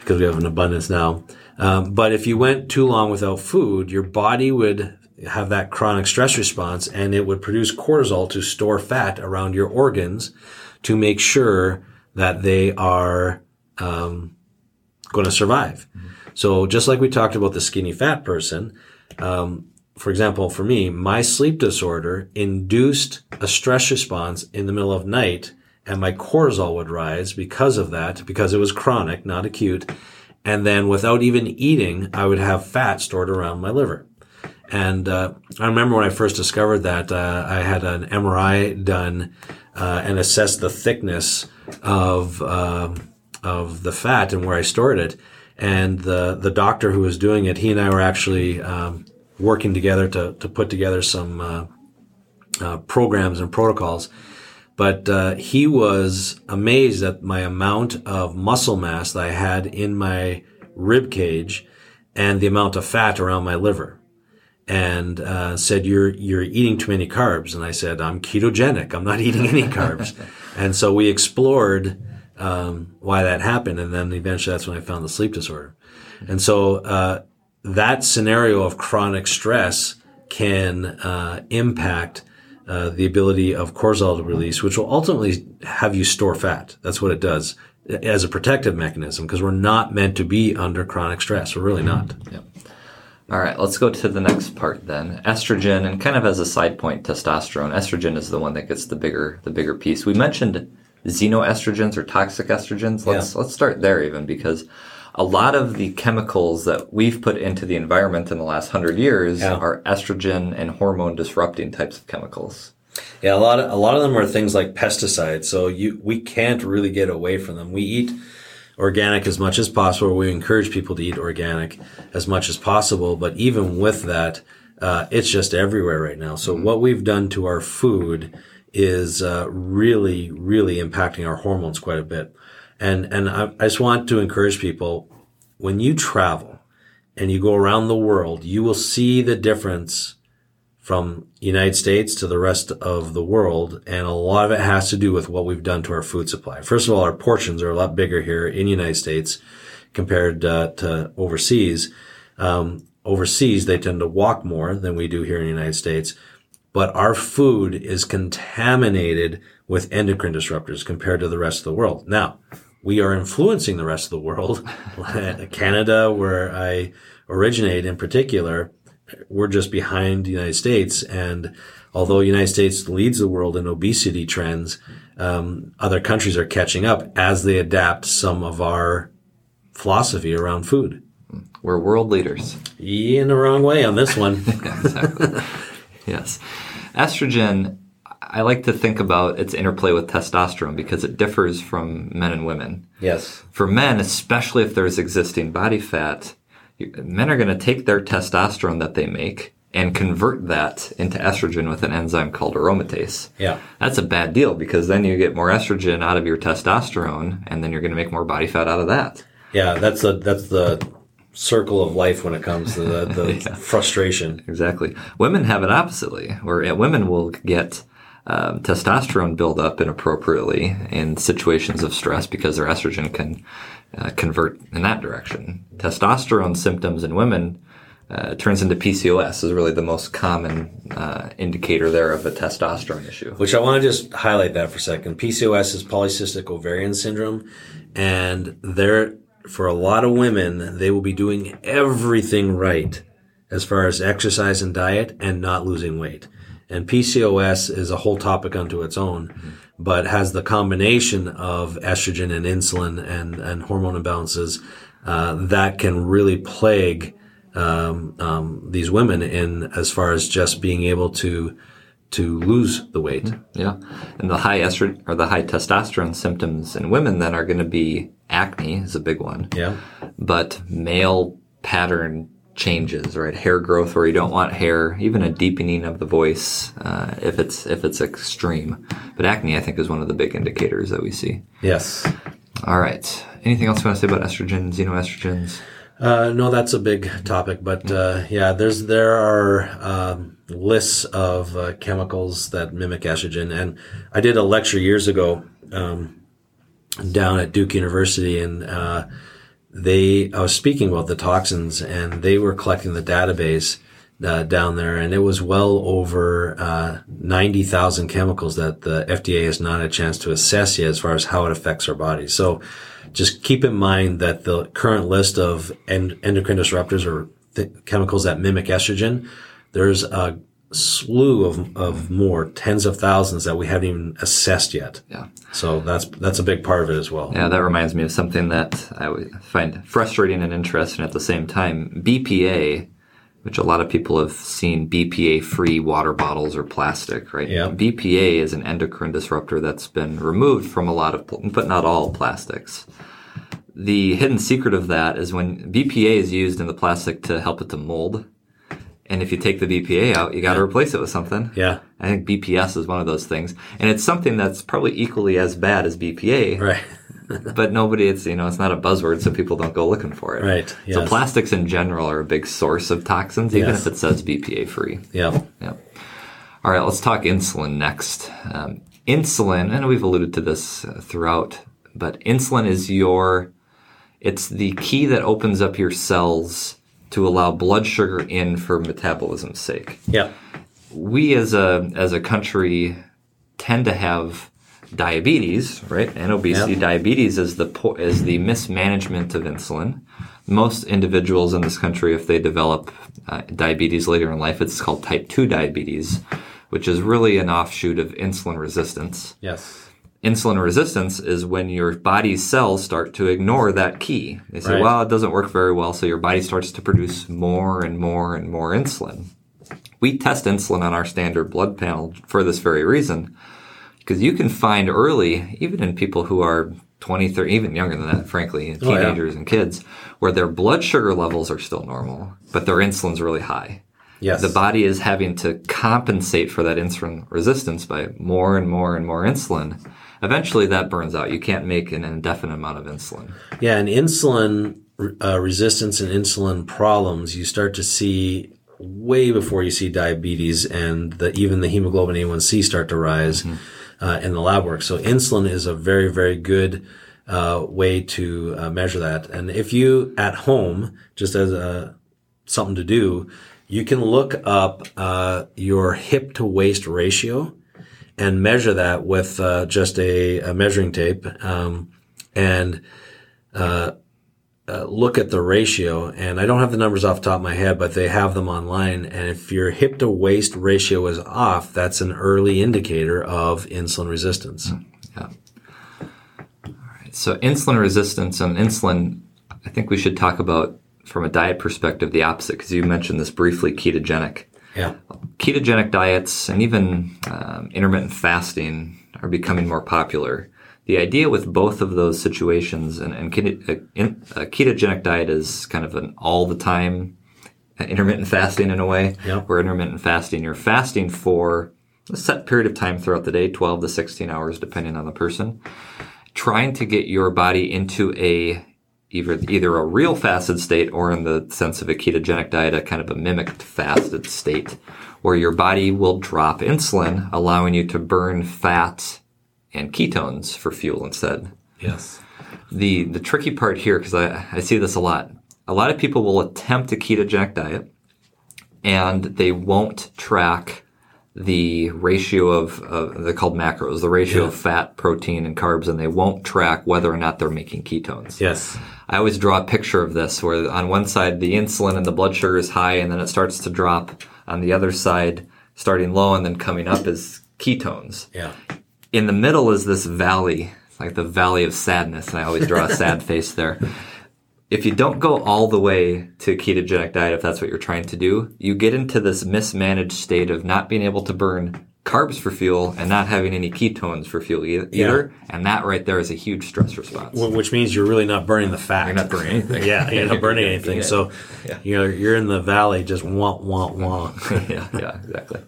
because we have an abundance now. Um, but if you went too long without food, your body would have that chronic stress response and it would produce cortisol to store fat around your organs to make sure that they are um, going to survive. Mm-hmm. So just like we talked about the skinny fat person, um, for example, for me, my sleep disorder induced a stress response in the middle of night and my cortisol would rise because of that, because it was chronic, not acute. And then without even eating, I would have fat stored around my liver. And uh, I remember when I first discovered that, uh, I had an MRI done uh, and assessed the thickness of uh, of the fat and where I stored it. And the the doctor who was doing it, he and I were actually um, working together to, to put together some uh, uh, programs and protocols. But uh, he was amazed at my amount of muscle mass that I had in my rib cage and the amount of fat around my liver. And uh, said, "You're you're eating too many carbs." And I said, "I'm ketogenic. I'm not eating any carbs." *laughs* and so we explored um, why that happened, and then eventually that's when I found the sleep disorder. And so uh, that scenario of chronic stress can uh, impact uh, the ability of cortisol to release, which will ultimately have you store fat. That's what it does as a protective mechanism because we're not meant to be under chronic stress. We're really not. Yep. All right, let's go to the next part then. Estrogen and kind of as a side point, testosterone. Estrogen is the one that gets the bigger the bigger piece. We mentioned xenoestrogens or toxic estrogens. Let's yeah. let's start there even because a lot of the chemicals that we've put into the environment in the last hundred years yeah. are estrogen and hormone disrupting types of chemicals. Yeah, a lot of a lot of them are things like pesticides. So you we can't really get away from them. We eat organic as much as possible. We encourage people to eat organic as much as possible. But even with that, uh, it's just everywhere right now. So mm-hmm. what we've done to our food is uh, really, really impacting our hormones quite a bit. And, and I, I just want to encourage people when you travel and you go around the world, you will see the difference from United States to the rest of the world. And a lot of it has to do with what we've done to our food supply. First of all, our portions are a lot bigger here in the United States compared uh, to overseas. Um, overseas, they tend to walk more than we do here in the United States. But our food is contaminated with endocrine disruptors compared to the rest of the world. Now, we are influencing the rest of the world. *laughs* Canada, where I originate in particular, we're just behind the United States. And although the United States leads the world in obesity trends, um, other countries are catching up as they adapt some of our philosophy around food. We're world leaders. In the wrong way on this one. *laughs* *laughs* yes. Estrogen I like to think about its interplay with testosterone because it differs from men and women. Yes. For men, especially if there's existing body fat, men are going to take their testosterone that they make and convert that into estrogen with an enzyme called aromatase. Yeah. That's a bad deal because then you get more estrogen out of your testosterone and then you're going to make more body fat out of that. Yeah, that's the that's the circle of life when it comes to the, the *laughs* yeah. frustration. Exactly. Women have it oppositely, where women will get um, testosterone build up inappropriately in situations of stress because their estrogen can uh, convert in that direction. Testosterone symptoms in women uh, turns into PCOS is really the most common uh, indicator there of a testosterone issue. Which I want to just highlight that for a second. PCOS is polycystic ovarian syndrome, and there for a lot of women they will be doing everything right as far as exercise and diet and not losing weight. And PCOS is a whole topic unto its own, mm-hmm. but has the combination of estrogen and insulin and, and hormone imbalances uh, that can really plague um, um, these women in as far as just being able to to lose the weight. Mm-hmm. Yeah, and the high estrogen or the high testosterone symptoms in women then are going to be acne is a big one. Yeah, but male pattern changes, right? Hair growth where you don't want hair, even a deepening of the voice uh, if it's if it's extreme. But acne, I think, is one of the big indicators that we see. Yes. All right. Anything else you want to say about estrogen, xenoestrogens? Uh, no, that's a big topic, but uh, yeah, there's there are um, lists of uh, chemicals that mimic estrogen, and I did a lecture years ago um, down at Duke University, and uh, they I was speaking about the toxins, and they were collecting the database. Uh, down there, and it was well over uh, 90,000 chemicals that the FDA has not had a chance to assess yet as far as how it affects our bodies. So just keep in mind that the current list of end- endocrine disruptors or th- chemicals that mimic estrogen, there's a slew of, of more tens of thousands that we haven't even assessed yet. Yeah. So that's that's a big part of it as well. Yeah, that reminds me of something that I find frustrating and interesting at the same time. BPA, which a lot of people have seen BPA free water bottles or plastic, right? Yeah. BPA is an endocrine disruptor that's been removed from a lot of, but not all plastics. The hidden secret of that is when BPA is used in the plastic to help it to mold. And if you take the BPA out, you got to replace it with something. Yeah. I think BPS is one of those things. And it's something that's probably equally as bad as BPA Right. *laughs* but nobody it's you know it's not a buzzword so people don't go looking for it Right, so plastics in general are a big source of toxins even Yes. if it says bpa free Yeah. yeah all right let's talk insulin next um, insulin and we've alluded to this uh, throughout but insulin is your it's the key that opens up your cells to allow blood sugar in for metabolism's sake Yeah. we as a as a country tend to have diabetes, right? And obesity. Diabetes is the po- is the mismanagement of insulin. Most individuals in this country, if they develop uh, diabetes later in life, it's called type two diabetes, which is really an offshoot of insulin resistance. Yes. Insulin resistance is when your body's cells start to ignore that key. They say, Right. well, it doesn't work very well, so your body starts to produce more and more and more insulin. We test insulin on our standard blood panel for this very reason, because you can find early, even in people who are 20, 30, even younger than that, frankly, Oh, yeah. teenagers and kids, where their blood sugar levels are still normal, but their insulin's really high Yes. the body is having to compensate for that insulin resistance by more and more and more insulin. Eventually, that burns out. You can't make an indefinite amount of insulin. Yeah, and insulin uh, resistance and insulin problems you start to see way before you see diabetes and the, even the hemoglobin A1C start to rise uh, in the lab work. So insulin is a very, very good uh, way to uh, measure that. And if you at home, just as a something to do, you can look up uh, your hip to waist ratio and measure that with uh, just a, a measuring tape um, and uh, uh, look at the ratio. And I don't have the numbers off the top of my head, but they have them online. And if your hip to waist ratio is off, that's an early indicator of insulin resistance. Yeah. All right. So insulin resistance and insulin, I think we should talk about from a diet perspective the opposite because you mentioned this briefly ketogenic. Yeah. ketogenic diets and even um, intermittent fasting are becoming more popular. The idea with both of those situations, and, and keto- a, a ketogenic diet is kind of an all the time intermittent fasting in a way, Yep. where intermittent fasting, you're fasting for a set period of time throughout the day, 12 to 16 hours, depending on the person, trying to get your body into a either either a real fasted state or in the sense of a ketogenic diet, a kind of a mimicked fasted state, where your body will drop insulin, allowing you to burn fat and ketones for fuel instead. Yes. The the tricky part here, because I, I see this a lot, a lot of people will attempt a ketogenic diet and they won't track the ratio of, of they're called macros, the ratio of fat, protein, and carbs, and they won't track whether or not they're making ketones. Yes. I always draw a picture of this where on one side the insulin and the blood sugar is high and then it starts to drop. On the other side, starting low and then coming up is ketones. Yeah. In the middle is this valley, like the valley of sadness, and I always draw a sad *laughs* face there. If you don't go all the way to a ketogenic diet, if that's what you're trying to do, you get into this mismanaged state of not being able to burn carbs for fuel and not having any ketones for fuel either. And that right there is a huge stress response. Wh- Which means you're really not burning the fat. You're not burning anything. yeah, you're not burning anything. Yeah. So, *laughs* Yeah. you know, you're in the valley, just wah wah wah. *laughs* yeah, yeah, exactly.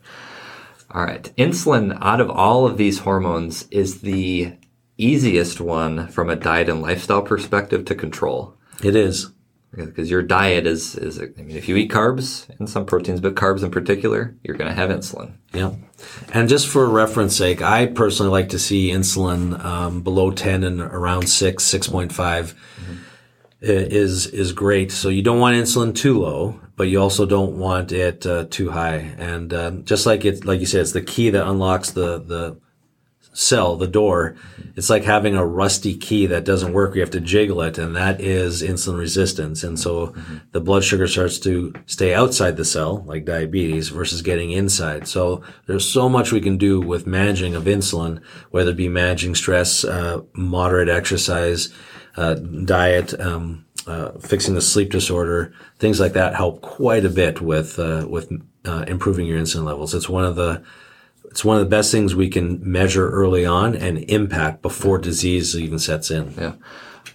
All right. Insulin, out of all of these hormones, is the easiest one from a diet and lifestyle perspective to control. It is. because your diet is is I mean if you eat carbs and some proteins but carbs in particular you're going to have insulin Yeah. And just for reference sake, I personally like to see insulin um, below 10 and around 6, 6.5 is is great. So you don't want insulin too low, but you also don't want it uh, too high. And uh, just like it, like you said, it's the key that unlocks the the cell, the door. It's like having a rusty key that doesn't work. You have to jiggle it, and that is insulin resistance. And so the blood sugar starts to stay outside the cell, like diabetes, versus getting inside. So there's so much we can do with managing of insulin, whether it be managing stress, uh, moderate exercise, uh, diet, um, uh, fixing the sleep disorder, things like that help quite a bit with uh, with uh, improving your insulin levels. It's one of the it's one of the best things we can measure early on and impact before disease even sets in. yeah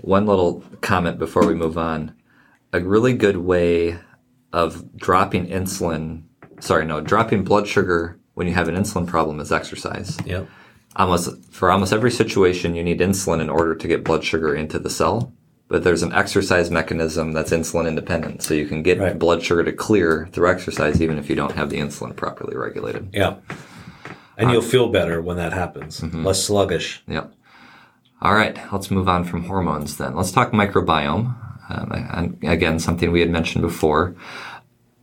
one little comment before we move on a really good way of dropping insulin sorry no dropping blood sugar when you have an insulin problem is exercise Yep. almost for almost every situation you need insulin in order to get blood sugar into the cell but there's an exercise mechanism that's insulin independent so you can get Right. blood sugar to clear through exercise even if you don't have the insulin properly regulated Yeah. And you'll feel better when that happens. Less sluggish. yep all right let's move on from hormones then let's talk microbiome um, and again something we had mentioned before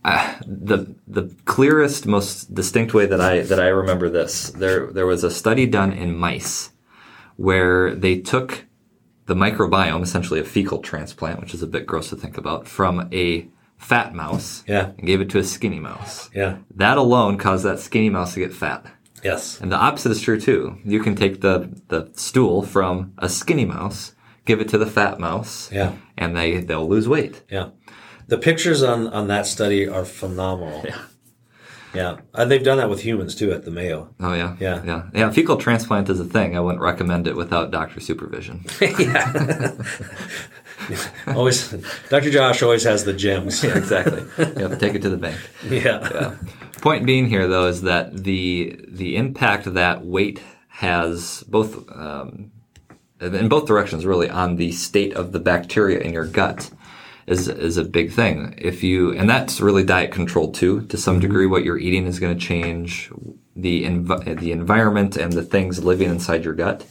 uh, the the clearest most distinct way that I that I remember this there there was a study done in mice where they took the microbiome, essentially a fecal transplant, which is a bit gross to think about, from a fat mouse Yeah. and gave it to a skinny mouse. Yeah. That alone caused that skinny mouse to get fat. Yes. And the opposite is true too. You can take the, the stool from a skinny mouse, give it to the fat mouse, Yeah. and they, they'll lose weight. Yeah. The pictures on, on that study are phenomenal. Yeah. Yeah. Uh, they've done that with humans too at the Mayo. Oh yeah. Yeah. Yeah. Yeah. Fecal transplant is a thing. I wouldn't recommend it without doctor supervision. *laughs* yeah. Always, Dr. Josh always has the gems. *laughs* yeah, exactly. You have to take it to the bank. *laughs* Yeah. Point being here, though, is that the the impact that weight has both um, in both directions, really, on the state of the bacteria in your gut is is a big thing. If you and that's really diet control too, to some degree. What you're eating is going to change the env- the environment and the things living inside your gut.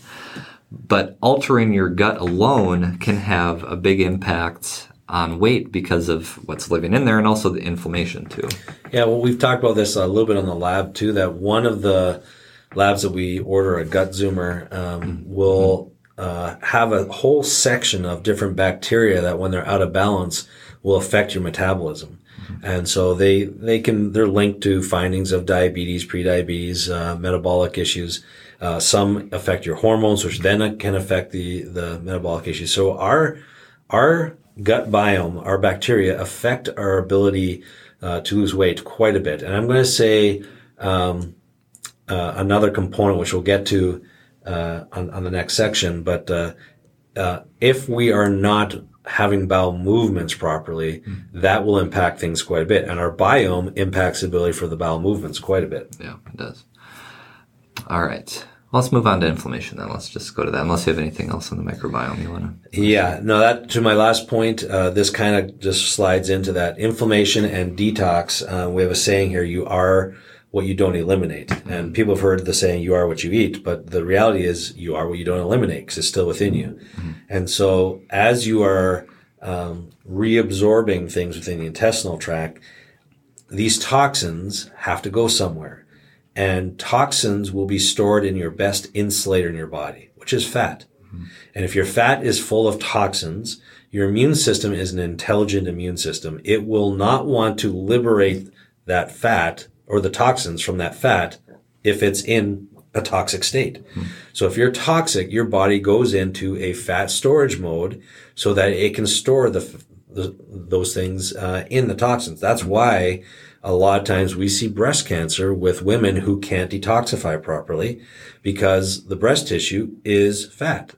But altering your gut alone can have a big impact on weight because of what's living in there and also the inflammation too. Yeah, well, we've talked about this a little bit on the lab too. That one of the labs that we order, a gut zoomer, um, will uh, have a whole section of different bacteria that, when they're out of balance, will affect your metabolism. And so they they can they're linked to findings of diabetes, prediabetes, uh, metabolic issues. Uh, some affect your hormones, which then can affect the the metabolic issues. So our our gut biome, our bacteria affect our ability uh, to lose weight quite a bit. And I'm going to say um, uh, another component, which we'll get to uh, on, on the next section. But uh, uh, if we are not having bowel movements properly, that will impact things quite a bit. And our biome impacts the ability for the bowel movements quite a bit. Yeah, it does. All right. Let's move on to inflammation then. Let's just go to that. Unless you have anything else on the microbiome you want to. Yeah, no, that to my last point, uh, this kind of just slides into that inflammation and detox. Uh, we have a saying here: "You are what you don't eliminate." And people have heard the saying, "You are what you eat," but the reality is, you are what you don't eliminate because it's still within you. And so, as you are um, reabsorbing things within the intestinal tract, these toxins have to go somewhere. And toxins will be stored in your best insulator in your body, which is fat. And if your fat is full of toxins, your immune system is an intelligent immune system. It will not want to liberate that fat or the toxins from that fat if it's in a toxic state. So if you're toxic, your body goes into a fat storage mode so that it can store the, the those things uh, in the toxins. That's why a lot of times we see breast cancer with women who can't detoxify properly because the breast tissue is fat.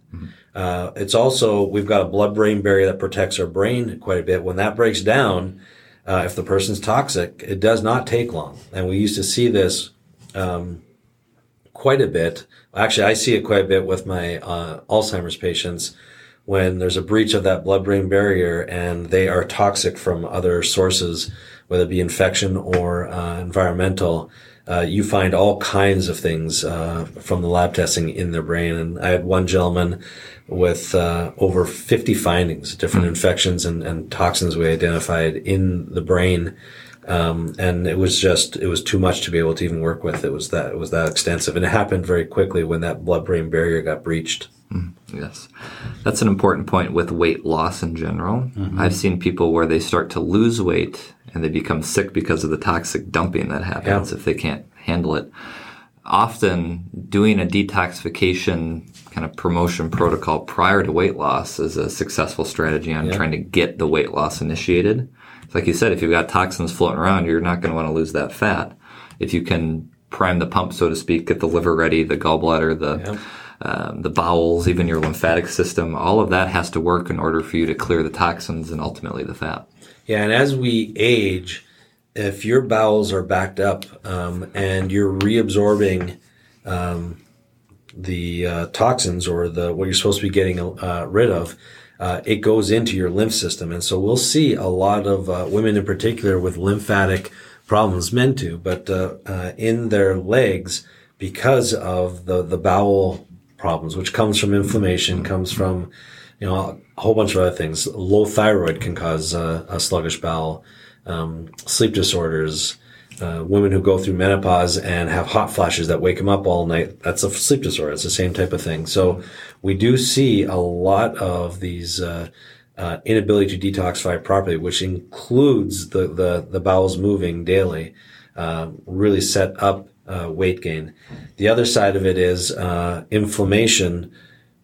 Uh, it's also, we've got a blood brain barrier that protects our brain quite a bit. When that breaks down, uh, if the person's toxic, it does not take long. And we used to see this, um, quite a bit. Actually, I see it quite a bit with my, uh, Alzheimer's patients when there's a breach of that blood-brain barrier and they are toxic from other sources, whether it be infection or uh, environmental, uh, you find all kinds of things uh, from the lab testing in their brain. And I had one gentleman with uh, over 50 findings, different mm infections and, and, toxins we identified in the brain. Um, and it was just it was too much to be able to even work with. It was that it was that extensive, and it happened very quickly when that blood-brain barrier got breached. mm Yes, that's an important point with weight loss in general. Mm-hmm. I've seen people where they start to lose weight and they become sick because of the toxic dumping that happens yeah. if they can't handle it. Often, doing a detoxification kind of promotion protocol prior to weight loss is a successful strategy on yeah. trying to get the weight loss initiated. Like you said, if you've got toxins floating around, you're not going to want to lose that fat. If you can prime the pump, so to speak, get the liver ready, the gallbladder, the yeah. um, the bowels, even your lymphatic system, all of that has to work in order for you to clear the toxins and ultimately the fat. Yeah, and as we age, if your bowels are backed up um, and you're reabsorbing um, the uh, toxins or the what you're supposed to be getting uh, rid of, uh, it goes into your lymph system. And so we'll see a lot of uh, women in particular with lymphatic problems, men too, but uh, uh, in their legs because of the, the bowel problems, which comes from inflammation, comes from, you know, a whole bunch of other things. Low thyroid can cause uh, a sluggish bowel, um, sleep disorders, uh, women who go through menopause and have hot flashes that wake them up all night. That's a sleep disorder. It's the same type of thing. So we do see a lot of these uh, uh, inability to detoxify properly, which includes the the, the bowels moving daily, um, really set up uh, weight gain. The other side of it is uh, inflammation.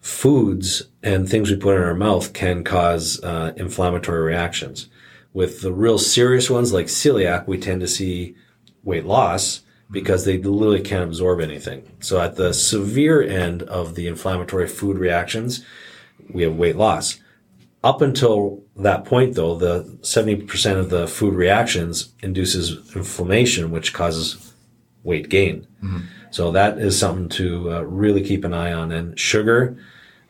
Foods and things we put in our mouth can cause uh, inflammatory reactions. With the real serious ones like celiac, we tend to see weight loss because they literally can't absorb anything. So at the severe end of the inflammatory food reactions, we have weight loss. Up until that point though, the 70% of the food reactions induces inflammation, which causes weight gain. Mm-hmm. So that is something to uh, really keep an eye on. And sugar,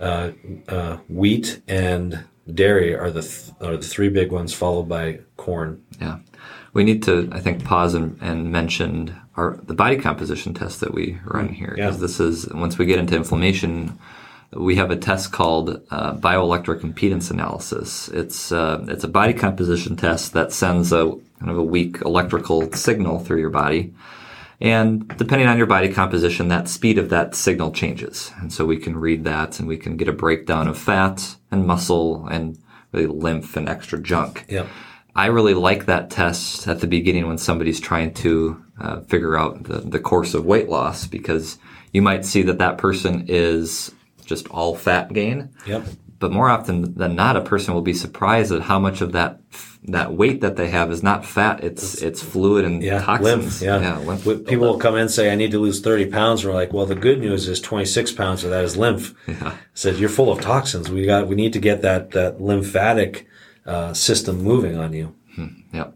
uh, uh, wheat, and dairy are the th- are the three big ones, followed by corn. Yeah we need to, I think, pause and, and mention our the body composition test that we run here because yeah. this is once we get into inflammation, we have a test called uh, bioelectric impedance analysis. It's uh, it's a body composition test that sends a kind of a weak electrical signal through your body. And depending on your body composition, that speed of that signal changes. And so we can read that and we can get a breakdown of fat and muscle and really lymph and extra junk. Yep. I really like that test at the beginning when somebody's trying to uh, figure out the, the course of weight loss because you might see that that person is just all fat gain. Yep. But more often than not, a person will be surprised at how much of that that weight that they have is not fat; it's it's, it's fluid and yeah, toxins. Lymph, yeah, yeah lymph. People will come in and say, "I need to lose thirty pounds." we're like, "Well, the good news is twenty six pounds of that is lymph." Yeah. Says you're full of toxins. We got we need to get that that lymphatic uh, system moving on you. Hmm. Yep.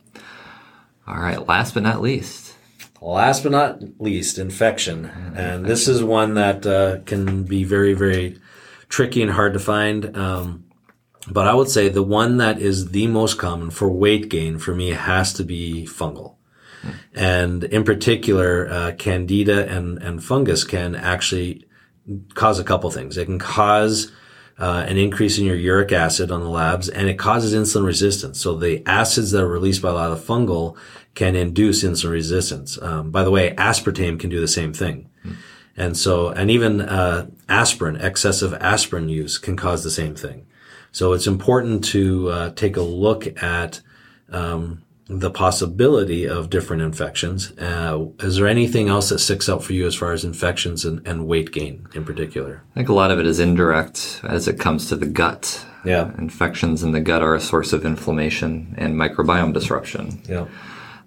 All right. Last but not least. Last but not least, infection. And this is one that uh, can be very, very tricky and hard to find. Um, but I would say the one that is the most common for weight gain for me has to be fungal. And in particular, uh, candida and, and fungus can actually cause a couple things. It can cause uh, an increase in your uric acid on the labs, and it causes insulin resistance. So the acids that are released by a lot of fungal can induce insulin resistance. Um, by the way, aspartame can do the same thing. And so, and even uh, aspirin, excessive aspirin use can cause the same thing. So it's important to uh, take a look at um, the possibility of different infections. Uh, is there anything else that sticks out for you as far as infections and, and, weight gain in particular? I think a lot of it is indirect as it comes to the gut. Yeah. Infections in the gut are a source of inflammation and microbiome disruption. Yeah.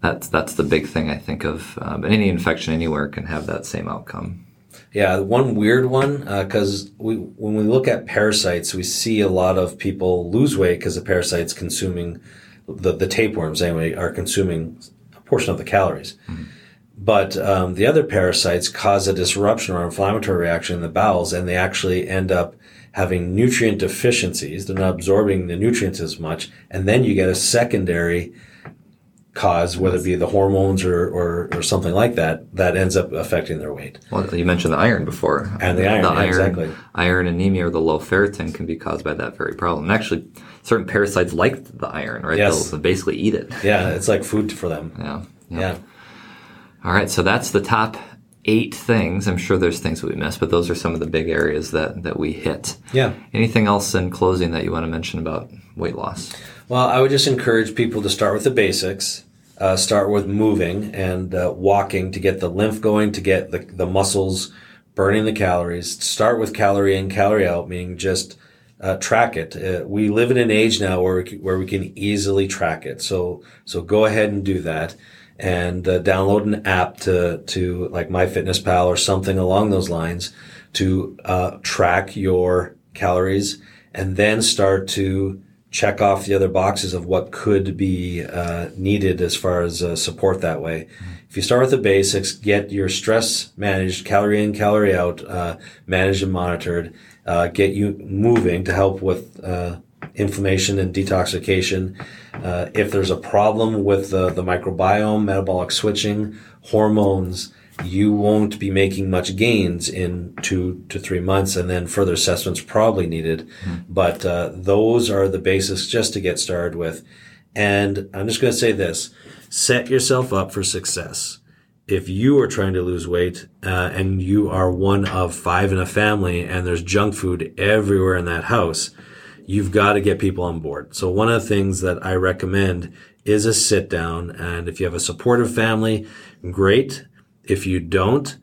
That's, that's the big thing I think of. But any infection anywhere can have that same outcome. Yeah, one weird one because uh, we when we look at parasites, we see a lot of people lose weight because the parasite's consuming the, the tapeworms anyway are consuming a portion of the calories. Mm-hmm. But um, the other parasites cause a disruption or inflammatory reaction in the bowels, and they actually end up having nutrient deficiencies. They're not absorbing the nutrients as much. And then you get a secondary cause, whether it be the hormones or, or, or, something like that, that ends up affecting their weight. Well, you mentioned the iron before. And the iron, the iron exactly. Iron anemia or the low ferritin can be caused by that very problem. And actually, certain parasites like the iron, right? Yes. They'll basically eat it. Yeah, it's like food for them. Yeah. Yeah. yeah. All right, so that's the top eight things. I'm sure there's things that we missed, but those are some of the big areas that, that we hit. Yeah. Anything else in closing that you want to mention about weight loss? Well, I would just encourage people to start with the basics. Uh, start with moving and uh, walking to get the lymph going, to get the, the muscles burning the calories. Start with calorie in, calorie out, meaning just uh, track it. Uh, we live in an age now where we, can, where we can easily track it. So so go ahead and do that and uh, download an app to to like MyFitnessPal or something along those lines to uh, track your calories and then start to check off the other boxes of what could be uh, needed as far as uh, support that way. Mm-hmm. If you start with the basics, get your stress managed, calorie in, calorie out, uh, managed and monitored, uh, get you moving to help with inflammation and detoxification. Uh, if there's a problem with the, the microbiome, metabolic switching, hormones, you won't be making much gains in two to three months, and then further assessments probably needed. Mm. But uh, those are the basics just to get started with. And I'm just going to say this set yourself up for success. If you are trying to lose weight uh, and you are one of five in a family and there's junk food everywhere in that house, you've got to get people on board. So one of the things that I recommend is a sit down. And if you have a supportive family, great. If you don't,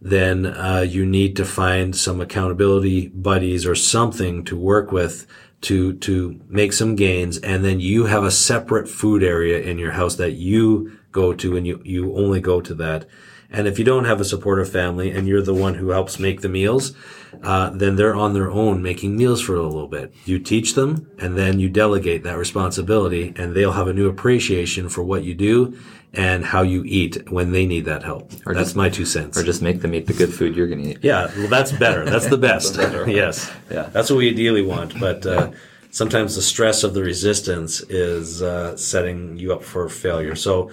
then uh, you need to find some accountability buddies or something to work with to to make some gains and then you have a separate food area in your house that you go to and you you only go to that and if you don't have a supportive family and you're the one who helps make the meals, uh, then they're on their own making meals for a little bit. You teach them and then you delegate that responsibility and they'll have a new appreciation for what you do and how you eat when they need that help. Or that's just, my two cents. Or just make them eat the good food you're going to eat. Yeah, well, that's better. That's the *laughs* best. yes. Yeah. That's what we ideally want. But, uh, sometimes the stress of the resistance is uh, setting you up for failure. So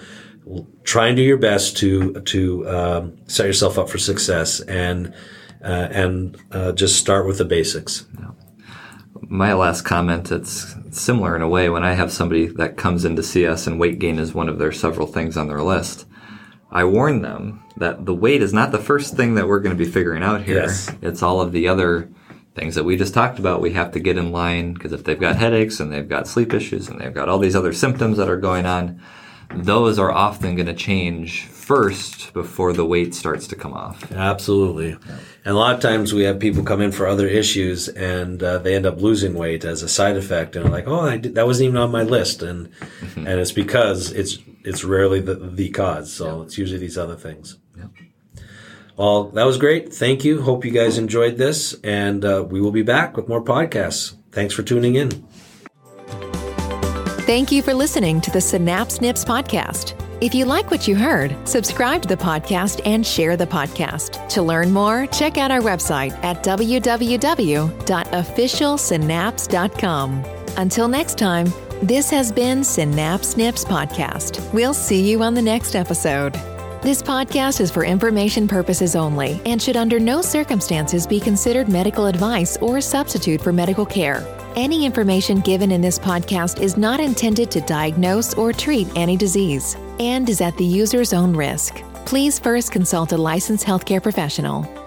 try and do your best to to um, set yourself up for success and uh, and uh, just start with the basics. My last comment, it's similar in a way. When I have somebody that comes in to see us and weight gain is one of their several things on their list, I warn them that the weight is not the first thing that we're going to be figuring out here. Yes. It's all of the other things that we just talked about. We have to get in line because if they've got headaches and they've got sleep issues and they've got all these other symptoms that are going on, those are often going to change first before the weight starts to come off. Absolutely. Yeah. And a lot of times we have people come in for other issues and uh, they end up losing weight as a side effect and are like, oh, did, that wasn't even on my list. And, mm-hmm. and it's because it's, it's rarely the, the cause. So yeah. it's usually these other things. Yeah. Well, that was great. Thank you. Hope you guys enjoyed this and uh, we will be back with more podcasts. Thanks for tuning in. Thank you for listening to the Synapse Nips podcast. If you like what you heard, subscribe to the podcast and share the podcast. To learn more, check out our website at www.officialsynapse.com. Until next time, this has been Synapse Nips Podcast. We'll see you on the next episode. This podcast is for information purposes only and should under no circumstances be considered medical advice or a substitute for medical care. Any information given in this podcast is not intended to diagnose or treat any disease and is at the user's own risk. Please first consult a licensed healthcare professional.